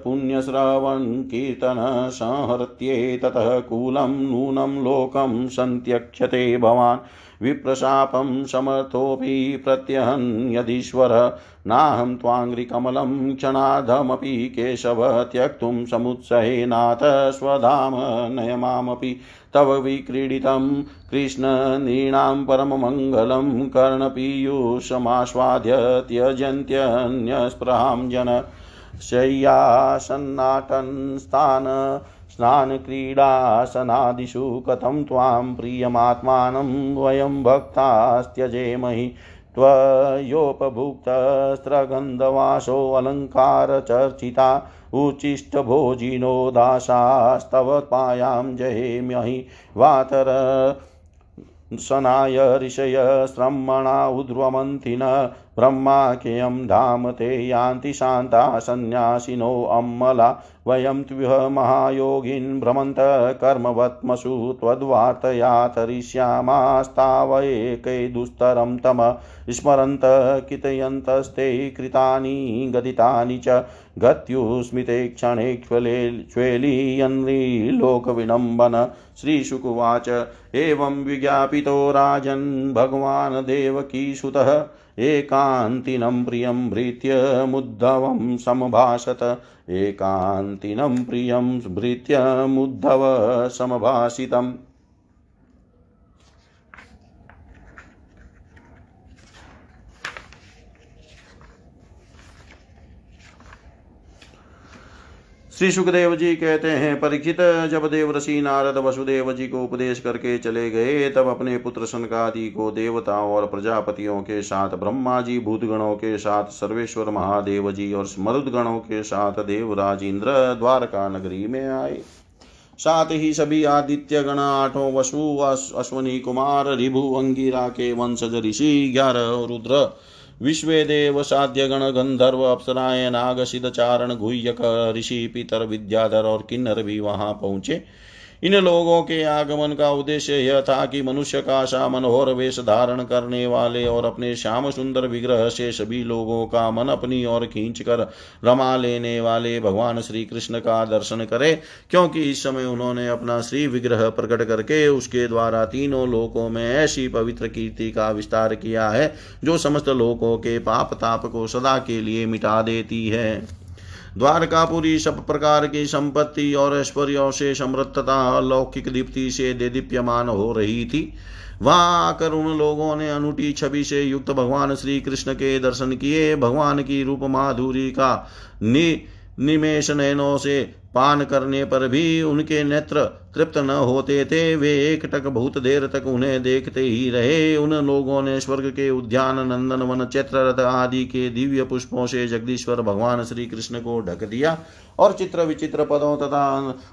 पुण्यश्रवणकीर्तन संहृत्ये ततः कूलं नूनं लोकं सन्त्यक्ष्यते भवान्। विप्रशापं समर्थोऽपि प्रत्यहन्यधीश्वर नाहं त्वाङ्घ्रिकमलं क्षणाधमपि केशव त्यक्तुं समुत्सहेनाथ स्वधाम नयमामपि। तव विक्रीडितं कृष्णनृणां परममङ्गलं कर्णपीयूषमास्वाद्य त्यजन्त्यन्यस्पृहां जन। शय्यासन्नाटन् स्थान स्नानक्रीडासनादिषु कथं त्वां प्रियमात्मानं वयं भक्तास्त्यजेमहि त्वयोपभुक्तस्त्रगन्धवासोऽलङ्कारचर्चिता उच्छिष्टभोजिनो दासास्तव पायां जयेम्यहि वातर सनाय ऋषय श्रमणा उद्रवन्ति न ब्रह्माख्यं धाम ते यान्ति शान्ता सन्न्यासिनो अम्मला। वयं त्विह महायोगिन् भ्रमन्त कर्मवत्मसु त्वद्वार्तया तरिष्यामास्तावैकै दुस्तरं तम। स्मरन्त कितयन्तस्ते कृतानि गदितानि च। गत्युस्मिते क्षणे ज्वेलीयन्लोकविडम्बन श्रीशुकुवाच, एवं विज्ञापितो राजन् भगवान् देवकीसुतः। एकान्तिनं प्रियं भृत्यमुद्धवं समभाषत एकान्तिनं प्रियं भृत्यमुद्धव समभाषितम् श्री सुखदेव जी कहते हैं, परीक्षित, जब देव ऋषि नारद वसुदेव जी को उपदेश करके चले गए, तब अपने पुत्र सनकादि को देवताओं और प्रजापतियों के साथ ब्रह्मा जी भूतगणों के साथ, सर्वेश्वर महादेव जी और मरुदगणों के साथ देवराज इंद्र द्वारका नगरी में आए। साथ ही सभी आदित्य गण आठों वसु अश्वनी कुमार, रिभु, अंगिरा के वंशज, ऋषि, ग्यारह रुद्र विश्वेदेव साध्यगण गंधर्व अप्सराएँ नाग सिद्ध चारण गुह्यक ऋषि पितर विद्याधर और किन्नर भी वहाँ पहुँचे। इन लोगों के आगमन का उद्देश्य यह था कि मनुष्य का सा मनोहर वेश धारण करने वाले और अपने श्याम सुंदर विग्रह से सभी लोगों का मन अपनी ओर खींच कर रमा लेने वाले भगवान श्री कृष्ण का दर्शन करे, क्योंकि इस समय उन्होंने अपना श्री विग्रह प्रकट करके उसके द्वारा तीनों लोकों में ऐसी पवित्र कीर्ति का विस्तार किया है, जो समस्त लोकों के पाप ताप को सदा के लिए मिटा देती है। द्वारकापुरी सब प्रकार की संपत्ति और ऐश्वर्यों से समृद्धता अलौकिक दीप्ति से दीप्यमान हो रही थी। वहाँ आकर उन लोगों ने अनूठी छवि से युक्त भगवान श्री कृष्ण के दर्शन किए। भगवान की रूप माधुरी का नि निमेश नयनों से पान करने पर भी उनके नेत्र तृप्त न होते थे, वे एक टक बहुत देर तक उन्हें देखते ही रहे। उन लोगों ने स्वर्ग के उद्यान, नंदन वन चैत्र रथ आदि के दिव्य पुष्पों से जगदीश्वर भगवान श्री कृष्ण को ढक दिया और चित्र विचित्र पदों तथा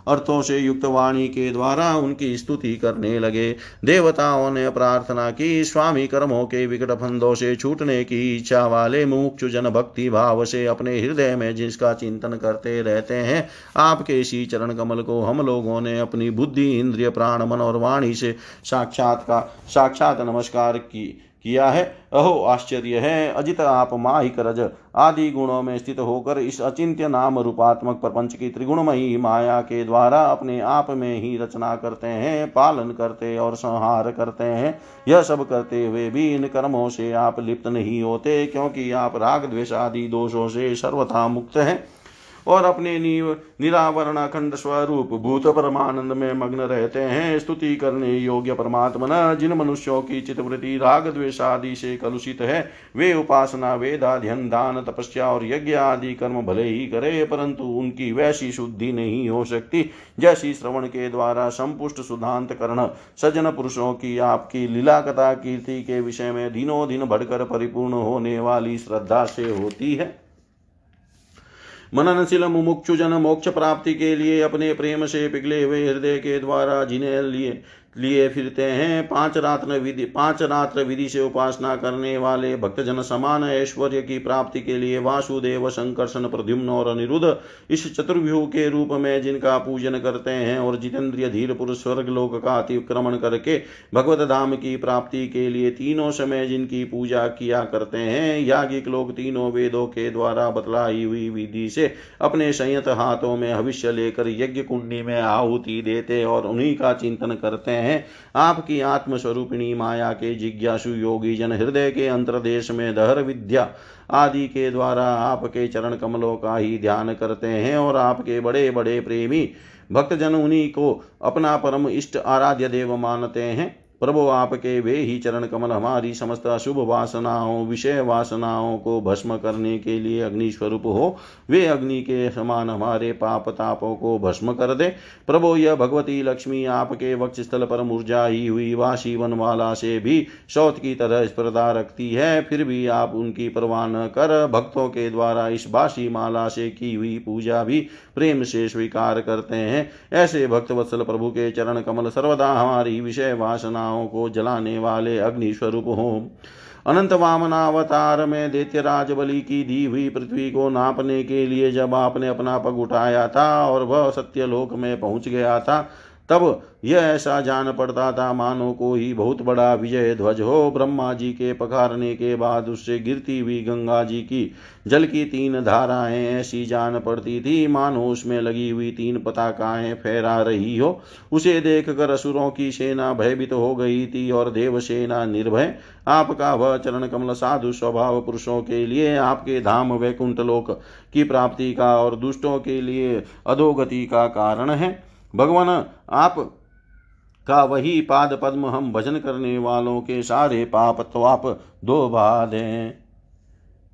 अर्थों से युक्त वाणी के द्वारा उनकी स्तुति करने लगे। देवताओं ने प्रार्थना की, स्वामी कर्मों के विकट फंदों से छूटने की इच्छा वाले मुमुक्षु जन भक्ति भाव से अपने हृदय में जिसका चिंतन करते रहते हैं आपके इसी चरण कमल को हम लोगों ने अपनी बुद्धि, इंद्रिय, प्राण, मन और वाणी से साक्षात का, साक्षात नमस्कार की, किया है। अहो, आश्चर्य है। अजित आप माहिक रज आदि गुणों में स्थित होकर इस अचिंत्य नाम रूपात्मक प्रपंच की त्रिगुणमयी माया के द्वारा अपने आप में ही रचना करते हैं, पालन करते और संहार करते हैं। यह सब करते हुए भी इन कर्मों से आप लिप्त नहीं होते, क्योंकि आप राग द्वेष आदि दोषों से सर्वथा मुक्त हैं। और अपने निरावरण अखंड स्वरूप भूत परमानंद में मग्न रहते हैं। स्तुति करने योग्य परमात्मा जिन मनुष्यों की चितवृत्ति, राग द्वेष आदि से कलुषित है, वे उपासना वेदाध्यन दान, तपस्या और यज्ञ आदि कर्म भले ही करे, परंतु उनकी वैसी शुद्धि नहीं हो सकती, जैसी श्रवण के द्वारा संपुष्ट सुधांत करण, सज्जन पुरुषों की आपकी लीला कथा, कीर्ति के विषय में दिनों दिन बढ़कर परिपूर्ण होने वाली श्रद्धा से होती है। मननशील मुमुक्षुजन मोक्ष प्राप्ति के लिए अपने प्रेम से पिघले हुए हृदय के द्वारा जिन्हें लिए लिए फिरते हैं। पाँच रात्र विधि पाँच रात्र विधि से उपासना करने वाले भक्तजन समान ऐश्वर्य की प्राप्ति के लिए वासुदेव संकर्षण प्रद्युम्न और अनिरुद्ध इस चतुर्व्यूह के रूप में जिनका पूजन करते हैं और जितेंद्रिय धीर पुरुष स्वर्ग लोक का अतिक्रमण करके भगवत धाम की प्राप्ति के लिए तीनों समय जिनकी पूजा किया करते हैं, याज्ञिक लोग तीनों वेदों के द्वारा बतलाई हुई विधि से अपने संयत हाथों में भविष्य लेकर यज्ञ कुंडी में आहुति देते और उन्हीं का चिंतन करते हैं हैं। आपकी आत्मस्वरूपिणी माया के जिज्ञासु योगी जन हृदय के अंतर्देश में दहर विद्या आदि के द्वारा आपके चरण कमलों का ही ध्यान करते हैं और आपके बड़े बड़े प्रेमी भक्तजन उन्हीं को अपना परम इष्ट आराध्य देव मानते हैं। प्रभु आपके वे ही चरण कमल हमारी समस्त अशुभ वासनाओं, विषय वासनाओं को भस्म करने के लिए अग्नि स्वरूप हो। वे अग्नि के समान हमारे पाप तापों को भस्म कर दे। प्रभो, यह भगवती लक्ष्मी आपके वक्ष स्थल पर मुरझाई हुई वाशी वनमाला से भी शौत की तरह स्पर्धा रखती है। फिर भी आप उनकी परवाह न कर, भक्तों के द्वारा इस बाशी माला से की हुई पूजा भी प्रेम से स्वीकार करते हैं। ऐसे भक्त वत्सल प्रभु के चरण कमल सर्वदा हमारी विषय वासना वासनाओं को जलाने वाले अग्नि स्वरूप हो। अनंत वामनावतार में दैत्यराज बलि की दी हुई पृथ्वी को नापने के लिए जब आपने अपना पग उठाया था और वह सत्यलोक में पहुँच गया था तब यह ऐसा जान पड़ता था, मानो को ही बहुत बड़ा विजय ध्वज हो। ब्रह्मा जी के पखारने के बाद उससे गिरती हुई गंगा जी की जल की तीन धाराएँ ऐसी जान पड़ती थी, मानो उसमें लगी हुई तीन पताकाएँ फहरा रही हो। उसे देख कर असुरों की सेना भयभीत हो गई थी और देव सेना निर्भय। आपका वह चरण कमल साधु स्वभाव पुरुषों के लिए, आपके धाम वैकुंठ लोक की प्राप्ति का और दुष्टों के लिए अधोगति का कारण है। भगवान, आप का वही पाद पद्म हम भजन करने वालों के सारे पाप तो आप दो दें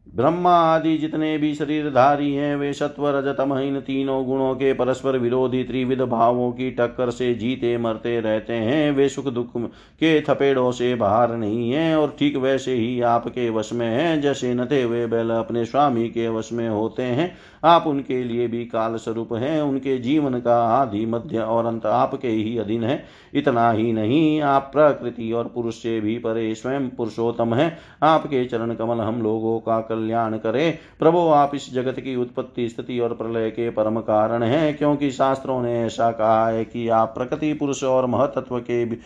ब्रह्मा आदि जितने भी शरीरधारी हैं, वे सत्व रजतम इन तीनों गुणों के परस्पर विरोधी त्रिविध भावों की टक्कर से जीते मरते रहते हैं। वे सुख दुख के थपेड़ों से बाहर नहीं हैं और ठीक वैसे ही आपके वश में हैं, जैसे नथे हुए बैल अपने स्वामी के वश में होते हैं। आप उनके लिए भी काल स्वरूप हैं, उनके जीवन का आदि मध्य और अंत आपके ही अधीन है। इतना ही नहीं, आप प्रकृति और पुरुष से भी परे स्वयं पुरुषोत्तम है। आपके चरण कमल हम लोगों का कल्याण करे। प्रभो, आप इस जगत की उत्पत्ति स्थिति और प्रलय के परम कारण हैं, क्योंकि शास्त्रों ने ऐसा कहा है कि आप प्रकृति, पुरुष और महतत्व के भी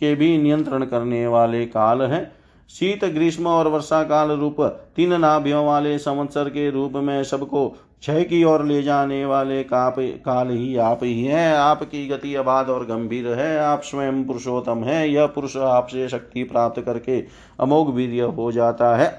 के भी नियंत्रण करने वाले काल हैं। शीत, ग्रीष्म और वर्षा काल रूप तीन नाभियों वाले संवत्सर के रूप में सबको क्षय की ओर ले जाने वाले काप, काल ही आप ही हैं। आपकी गति अबाध और गंभीर है। आप स्वयं पुरुषोत्तम हैं। यह पुरुष आपसे शक्ति प्राप्त करके अमोघ वीर्य हो जाता है।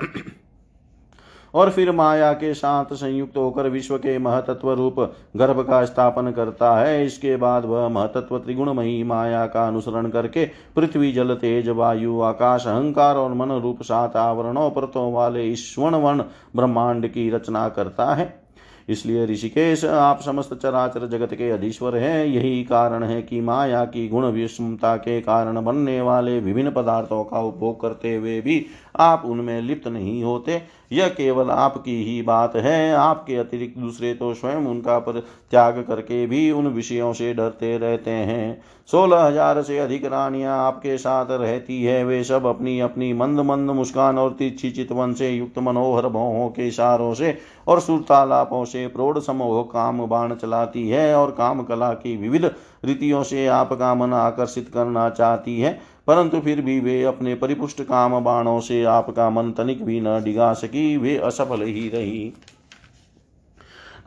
और फिर माया के साथ संयुक्त होकर विश्व के महतत्व रूप गर्भ का स्थापन करता है। इसके बाद वह महतत्व त्रिगुणमयी माया का अनुसरण करके पृथ्वी, जल, तेज, वायु, आकाश, अहंकार और मन रूप सात आवरणों, परतों वाले ईश्वण वर्ण ब्रह्मांड की रचना करता है। इसलिए ऋषिकेश, आप समस्त चराचर जगत के अधीश्वर हैं। यही कारण है कि माया की गुण विषमता के कारण बनने वाले विभिन्न पदार्थों का उपभोग करते हुए भी आप उनमें लिप्त नहीं होते। यह केवल आपकी ही बात है। आपके अतिरिक्त दूसरे तो स्वयं उनका पर त्याग करके भी उन विषयों से डरते रहते हैं। सोलह हज़ार से अधिक रानियाँ आपके साथ रहती है। वे सब अपनी अपनी मंद मंद मुस्कान और तिरछी चितवन से युक्त मनोहर भवों के इशारों से और सुरतालापों से प्रौढ़ समूह काम बाण चलाती है और काम कला की विविध रीतियों से आपका मन आकर्षित करना चाहती है। परंतु फिर भी वे अपने परिपुष्ट काम बाणों से आपका मन तनिक भी न डिगा सकी, वे असफल ही रही।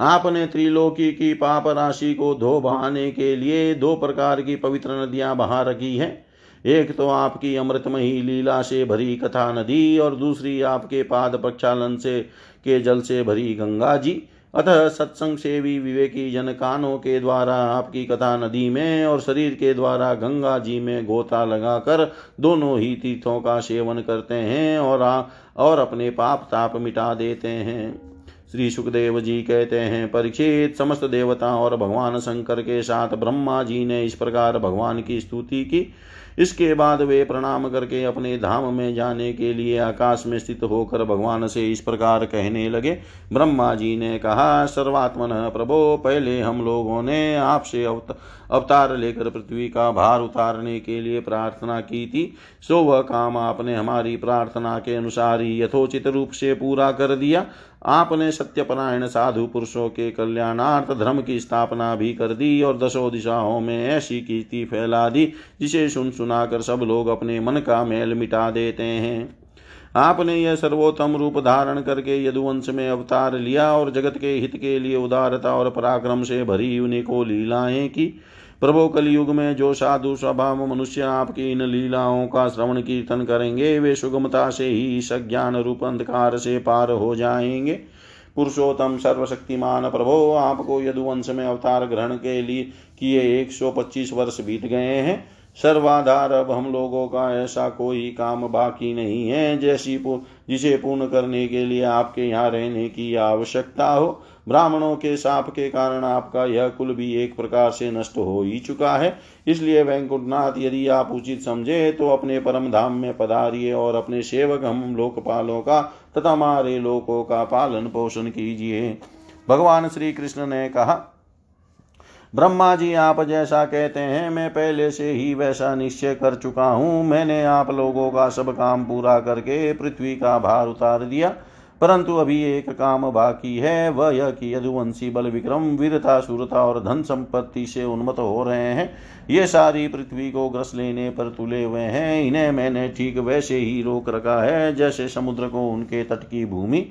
आपने त्रिलोकी की पाप राशि को धो बहाने के लिए दो प्रकार की पवित्र नदियाँ बहा रखी है। एक तो आपकी अमृतमयी लीला से भरी कथा नदी और दूसरी आपके पाद प्रक्षालन से, के जल से भरी गंगा जी। अतः सत्संग सेवी विवेकी जन कानों के द्वारा आपकी कथा नदी में और शरीर के द्वारा गंगा जी में गोता लगाकर दोनों ही तीर्थों का सेवन करते हैं और आ, और अपने पाप ताप मिटा देते हैं। श्री सुखदेव जी कहते हैं परीक्षित समस्त देवता और भगवान शंकर के साथ ब्रह्मा जी ने इस प्रकार भगवान की स्तुति की। इसके बाद वे प्रणाम करके अपने धाम में जाने के लिए आकाश में स्थित होकर भगवान से इस प्रकार कहने लगे। ब्रह्मा जी ने कहा, सर्वात्मन प्रभो, पहले हम लोगों ने आपसे अवतार लेकर पृथ्वी का भार उतारने के लिए प्रार्थना की थी। सो वह काम आपने हमारी प्रार्थना के अनुसार ही यथोचित रूप से पूरा कर दिया। आपने सत्यपरायण साधु पुरुषों के कल्याणार्थ धर्म की स्थापना भी कर दी और दसों दिशाओं में ऐसी कीर्ति फैला दी, जिसे सुन सुनाकर सब लोग अपने मन का मेल मिटा देते हैं। आपने यह सर्वोत्तम रूप धारण करके यदुवंश में अवतार लिया और जगत के हित के लिए उदारता और पराक्रम से भरी उन्हें को लीलाएँ की। प्रभो कलयुग में जो साधु स्वभाव मनुष्य आपकी इन लीलाओं का श्रवण कीर्तन करेंगे, वे सुगमता से ही सज्ञान ज्ञान रूप अंधकार से पार हो जाएँगे। पुरुषोत्तम सर्वशक्तिमान प्रभो, आपको यदुवंश में अवतार ग्रहण के लिए किए एक सौ पच्चीस वर्ष बीत गए हैं। सर्वाधार अब हम लोगों का ऐसा कोई काम बाकी नहीं है, जैसी जिसे पूर्ण करने के लिए आपके यहाँ रहने की आवश्यकता हो। ब्राह्मणों के साप के कारण आपका यह कुल भी एक प्रकार से नष्ट हो ही चुका है। इसलिए वैंकुटनाथ यदि आप उचित समझे तो अपने परम धाम में पधारिए और अपने सेवक हम लोकपालों का तथा हमारे लोकों का पालन पोषण कीजिए। भगवान श्री कृष्ण ने कहा ब्रह्मा जी, आप जैसा कहते हैं, मैं पहले से ही वैसा निश्चय कर चुका हूँ। मैंने आप लोगों का सब काम पूरा करके पृथ्वी का भार उतार दिया, परंतु अभी एक काम बाकी है। वह यह कि यदुवंशी बल विक्रम, वीरता, सूरता और धन संपत्ति से उन्मत हो रहे हैं। ये सारी पृथ्वी को ग्रस लेने पर तुले हुए हैं। इन्हें मैंने ठीक वैसे ही रोक रखा है, जैसे समुद्र को उनके तट की भूमि।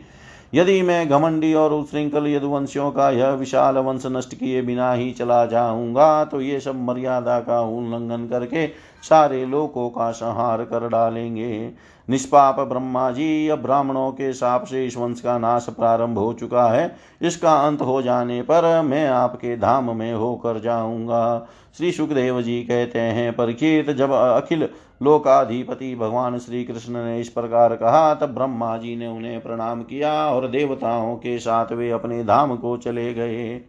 यदि मैं घमंडी और उश्रृंखल यदुवंशियों का यह विशाल वंश नष्ट किए बिना ही चला जाऊँगा तो ये सब मर्यादा का उल्लंघन करके सारे लोगों का संहार कर डालेंगे। निष्पाप ब्रह्मा जी, अब ब्राह्मणों के साप से इस वंश का नाश प्रारंभ हो चुका है। इसका अंत हो जाने पर मैं आपके धाम में होकर जाऊँगा। श्री सुखदेव जी कहते हैं परीक्षित जब अखिल लोकाधिपति भगवान श्री कृष्ण ने इस प्रकार कहा, तब ब्रह्मा जी ने उन्हें प्रणाम किया और देवताओं के साथ वे अपने धाम को चले गए।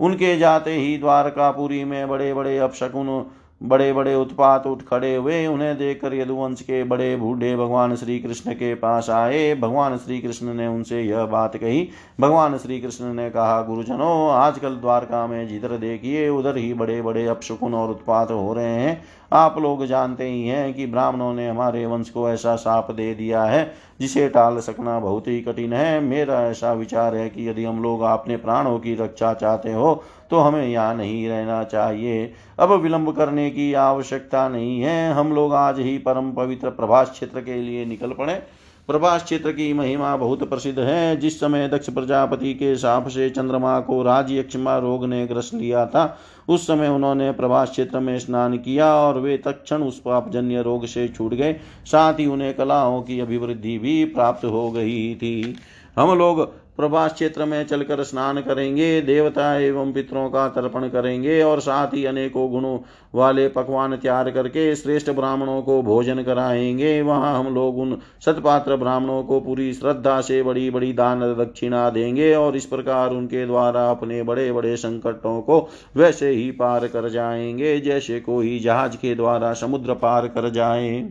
उनके जाते ही द्वारकापुरी में बड़े बड़े अपशकुन बड़े बड़े उत्पात उठ खड़े हुए। उन्हें देखकर यदुवंश के बड़े बूढ़े भगवान श्री कृष्ण के पास आए। भगवान श्री कृष्ण ने उनसे यह बात कही। भगवान श्री कृष्ण ने कहा, गुरुजनों, आजकल द्वारका में जिधर देखिए, उधर ही बड़े बड़े अपशकुन और उत्पात हो रहे हैं। आप लोग जानते ही हैं कि ब्राह्मणों ने हमारे वंश को ऐसा साप दे दिया है, जिसे टाल सकना बहुत ही कठिन है। मेरा ऐसा विचार है कि यदि हम लोग अपने प्राणों की रक्षा चाहते हो तो हमें यहाँ नहीं रहना चाहिए। अब विलंब करने की आवश्यकता नहीं है। हम लोग आज ही परम पवित्र प्रभास क्षेत्र के लिए निकल पड़े। प्रभास क्षेत्र की महिमा बहुत प्रसिद्ध है। जिस समय दक्ष प्रजापति के साप से चंद्रमा को राजयक्षमा रोग ने ग्रस लिया था, उस समय उन्होंने प्रभास क्षेत्र में स्नान किया और वे तक्षण उस पापजन्य रोग से छूट गए। साथ ही उन्हें कलाओं की अभिवृद्धि भी प्राप्त हो गई थी। हम लोग प्रभास क्षेत्र में चलकर स्नान करेंगे, देवता एवं पितरों का तर्पण करेंगे और साथ ही अनेकों गुणों वाले पकवान तैयार करके श्रेष्ठ ब्राह्मणों को भोजन कराएँगे। वहाँ हम लोग उन सतपात्र ब्राह्मणों को पूरी श्रद्धा से बड़ी बड़ी दान दक्षिणा देंगे और इस प्रकार उनके द्वारा अपने बड़े बड़े संकटों को वैसे ही पार कर जाएँगे, जैसे कोई जहाज़ के द्वारा समुद्र पार कर जाए।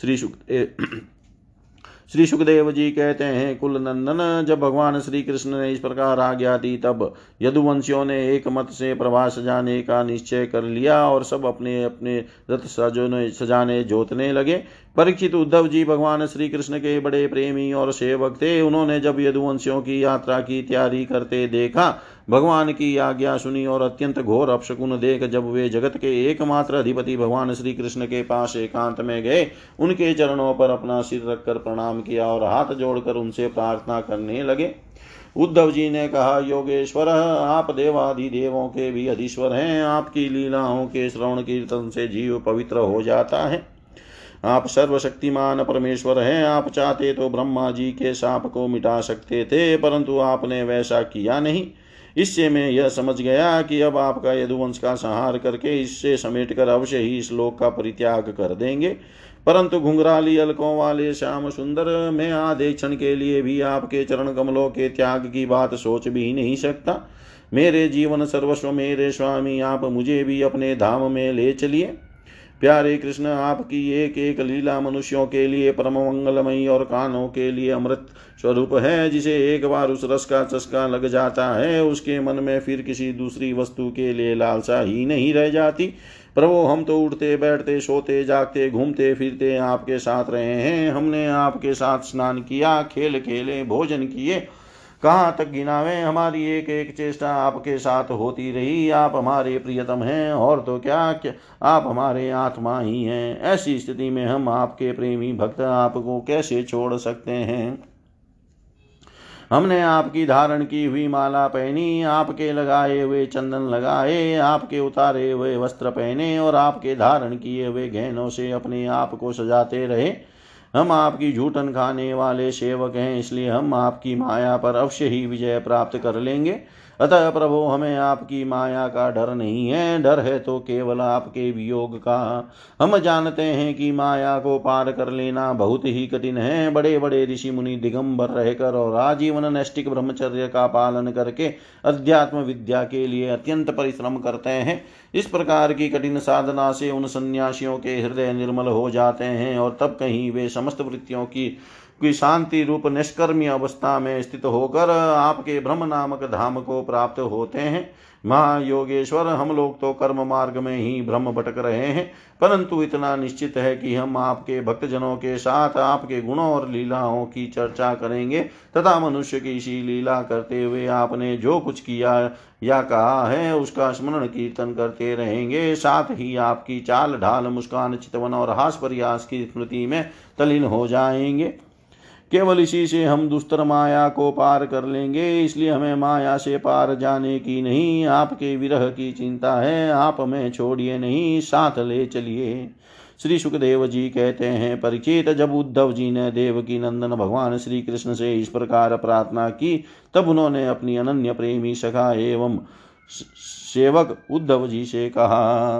श्री सुखदेव श्री सुखदेव जी कहते हैं, कुल नंदन, जब भगवान श्री कृष्ण ने इस प्रकार आज्ञा दी, तब यदुवंशियों ने एक मत से प्रवास जाने का निश्चय कर लिया और सब अपने अपने रथ सजोने सजाने जोतने लगे। परीक्षित उद्धव जी भगवान श्री कृष्ण के बड़े प्रेमी और सेवक थे। उन्होंने जब यदुवंशियों की यात्रा की, तैयारी करते देखा, भगवान की आज्ञा सुनी और अत्यंत घोर अपशकुन देख जब वे जगत के एकमात्र अधिपति भगवान श्री कृष्ण के पास एकांत में गए, उनके चरणों पर अपना सिर रखकर प्रणाम किया और हाथ जोड़कर उनसे प्रार्थना करने लगे। उद्धव जी ने कहा, योगेश्वर, आप देवादि देवों के भी अधीश्वर हैं। आपकी लीलाओं के श्रवण कीर्तन से जीव पवित्र हो जाता है। आप सर्वशक्तिमान परमेश्वर हैं, आप चाहते तो ब्रह्मा जी के साप को मिटा सकते थे, परंतु आपने वैसा किया नहीं। इससे मैं यह समझ गया कि अब आपका यदुवंश का संहार करके इससे समेट कर अवश्य ही इस लोक का परित्याग कर देंगे। परंतु घुंघराली अलकों वाले श्याम सुंदर, मैं आधे क्षण के लिए भी आपके चरण कमलों के त्याग की बात सोच भी नहीं सकता। मेरे जीवन सर्वस्व मेरे स्वामी, आप मुझे भी अपने धाम में ले चलिए। प्यारे कृष्ण, आपकी एक एक लीला मनुष्यों के लिए परम मंगलमयी और कानों के लिए अमृत स्वरूप है, जिसे एक बार उस रस का चस्का लग जाता है, उसके मन में फिर किसी दूसरी वस्तु के लिए लालसा ही नहीं रह जाती। प्रभो हम तो उठते, बैठते, सोते, जागते, घूमते, फिरते आपके साथ रहे हैं, हमने आपके साथ स्नान किया, खेल खेले, भोजन किए। कहाँ तक गिनावे? हमारी एक एक चेष्टा आपके साथ होती रही। आप हमारे प्रियतम हैं और तो क्या, क्या आप हमारे आत्मा ही हैं। ऐसी स्थिति में हम आपके प्रेमी भक्त आपको कैसे छोड़ सकते हैं? हमने आपकी धारण की हुई माला पहनी आपके लगाए हुए चंदन लगाए आपके उतारे हुए वस्त्र पहने और आपके धारण किए हुए गहनों से अपने आप को सजाते रहे। हम आपकी झूठन खाने वाले सेवक हैं, इसलिए हम आपकी माया पर अवश्य ही विजय प्राप्त कर लेंगे। अतः प्रभु, हमें आपकी माया का डर नहीं है। डर है तो केवल आपके वियोग का। हम जानते हैं कि माया को पार कर लेना बहुत ही कठिन है। बड़े बड़े ऋषि मुनि दिगंबर रहकर और आजीवन नैष्टिक ब्रह्मचर्य का पालन करके अध्यात्म विद्या के लिए अत्यंत परिश्रम करते हैं। इस प्रकार की कठिन साधना से उन सन्यासियों के हृदय निर्मल हो जाते हैं और तब कहीं वे समस्त वृत्तियों की की शांति रूप निष्कर्मी अवस्था में स्थित होकर आपके ब्रह्म नामक धाम को प्राप्त होते हैं। महायोगेश्वर, हम लोग तो कर्म मार्ग में ही भ्रम भटक रहे हैं। परंतु इतना निश्चित है कि हम आपके भक्तजनों के साथ आपके गुणों और लीलाओं की चर्चा करेंगे। तथा मनुष्य की इसी लीला करते हुए आपने जो कुछ किया या कहा है, उसका स्मरण कीर्तन करते रहेंगे। साथ ही आपकी चाल ढाल, मुस्कान, चितवन और हास प्रयास की स्मृति में तलीन हो जाएँगे। केवल इसी से हम दुस्तर माया को पार कर लेंगे, इसलिए हमें माया से पार जाने की नहीं, आपके विरह की चिंता है, आप हमें छोड़िए नहीं, साथ ले चलिए। श्री सुखदेव जी कहते हैं, परिचित, जब उद्धव जी ने देव की नंदन भगवान श्री कृष्ण से इस प्रकार प्रार्थना की, तब उन्होंने अपनी अनन्य प्रेमी सखा एवं सेवक उद्धव जी से कहा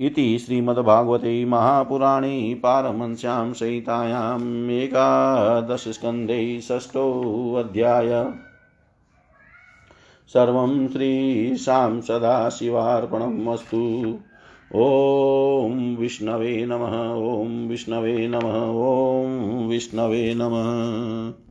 इति श्रीमद्भागवते महापुराणे पारमंस्यां सहितायाम् एकादशस्कन्धे षष्ठोऽध्याय सर्वं श्रीशां सदाशिवार्पणम् ॐ विष्णवे नमः, ॐ विष्णवे नमः, ॐ विष्णवे नमः।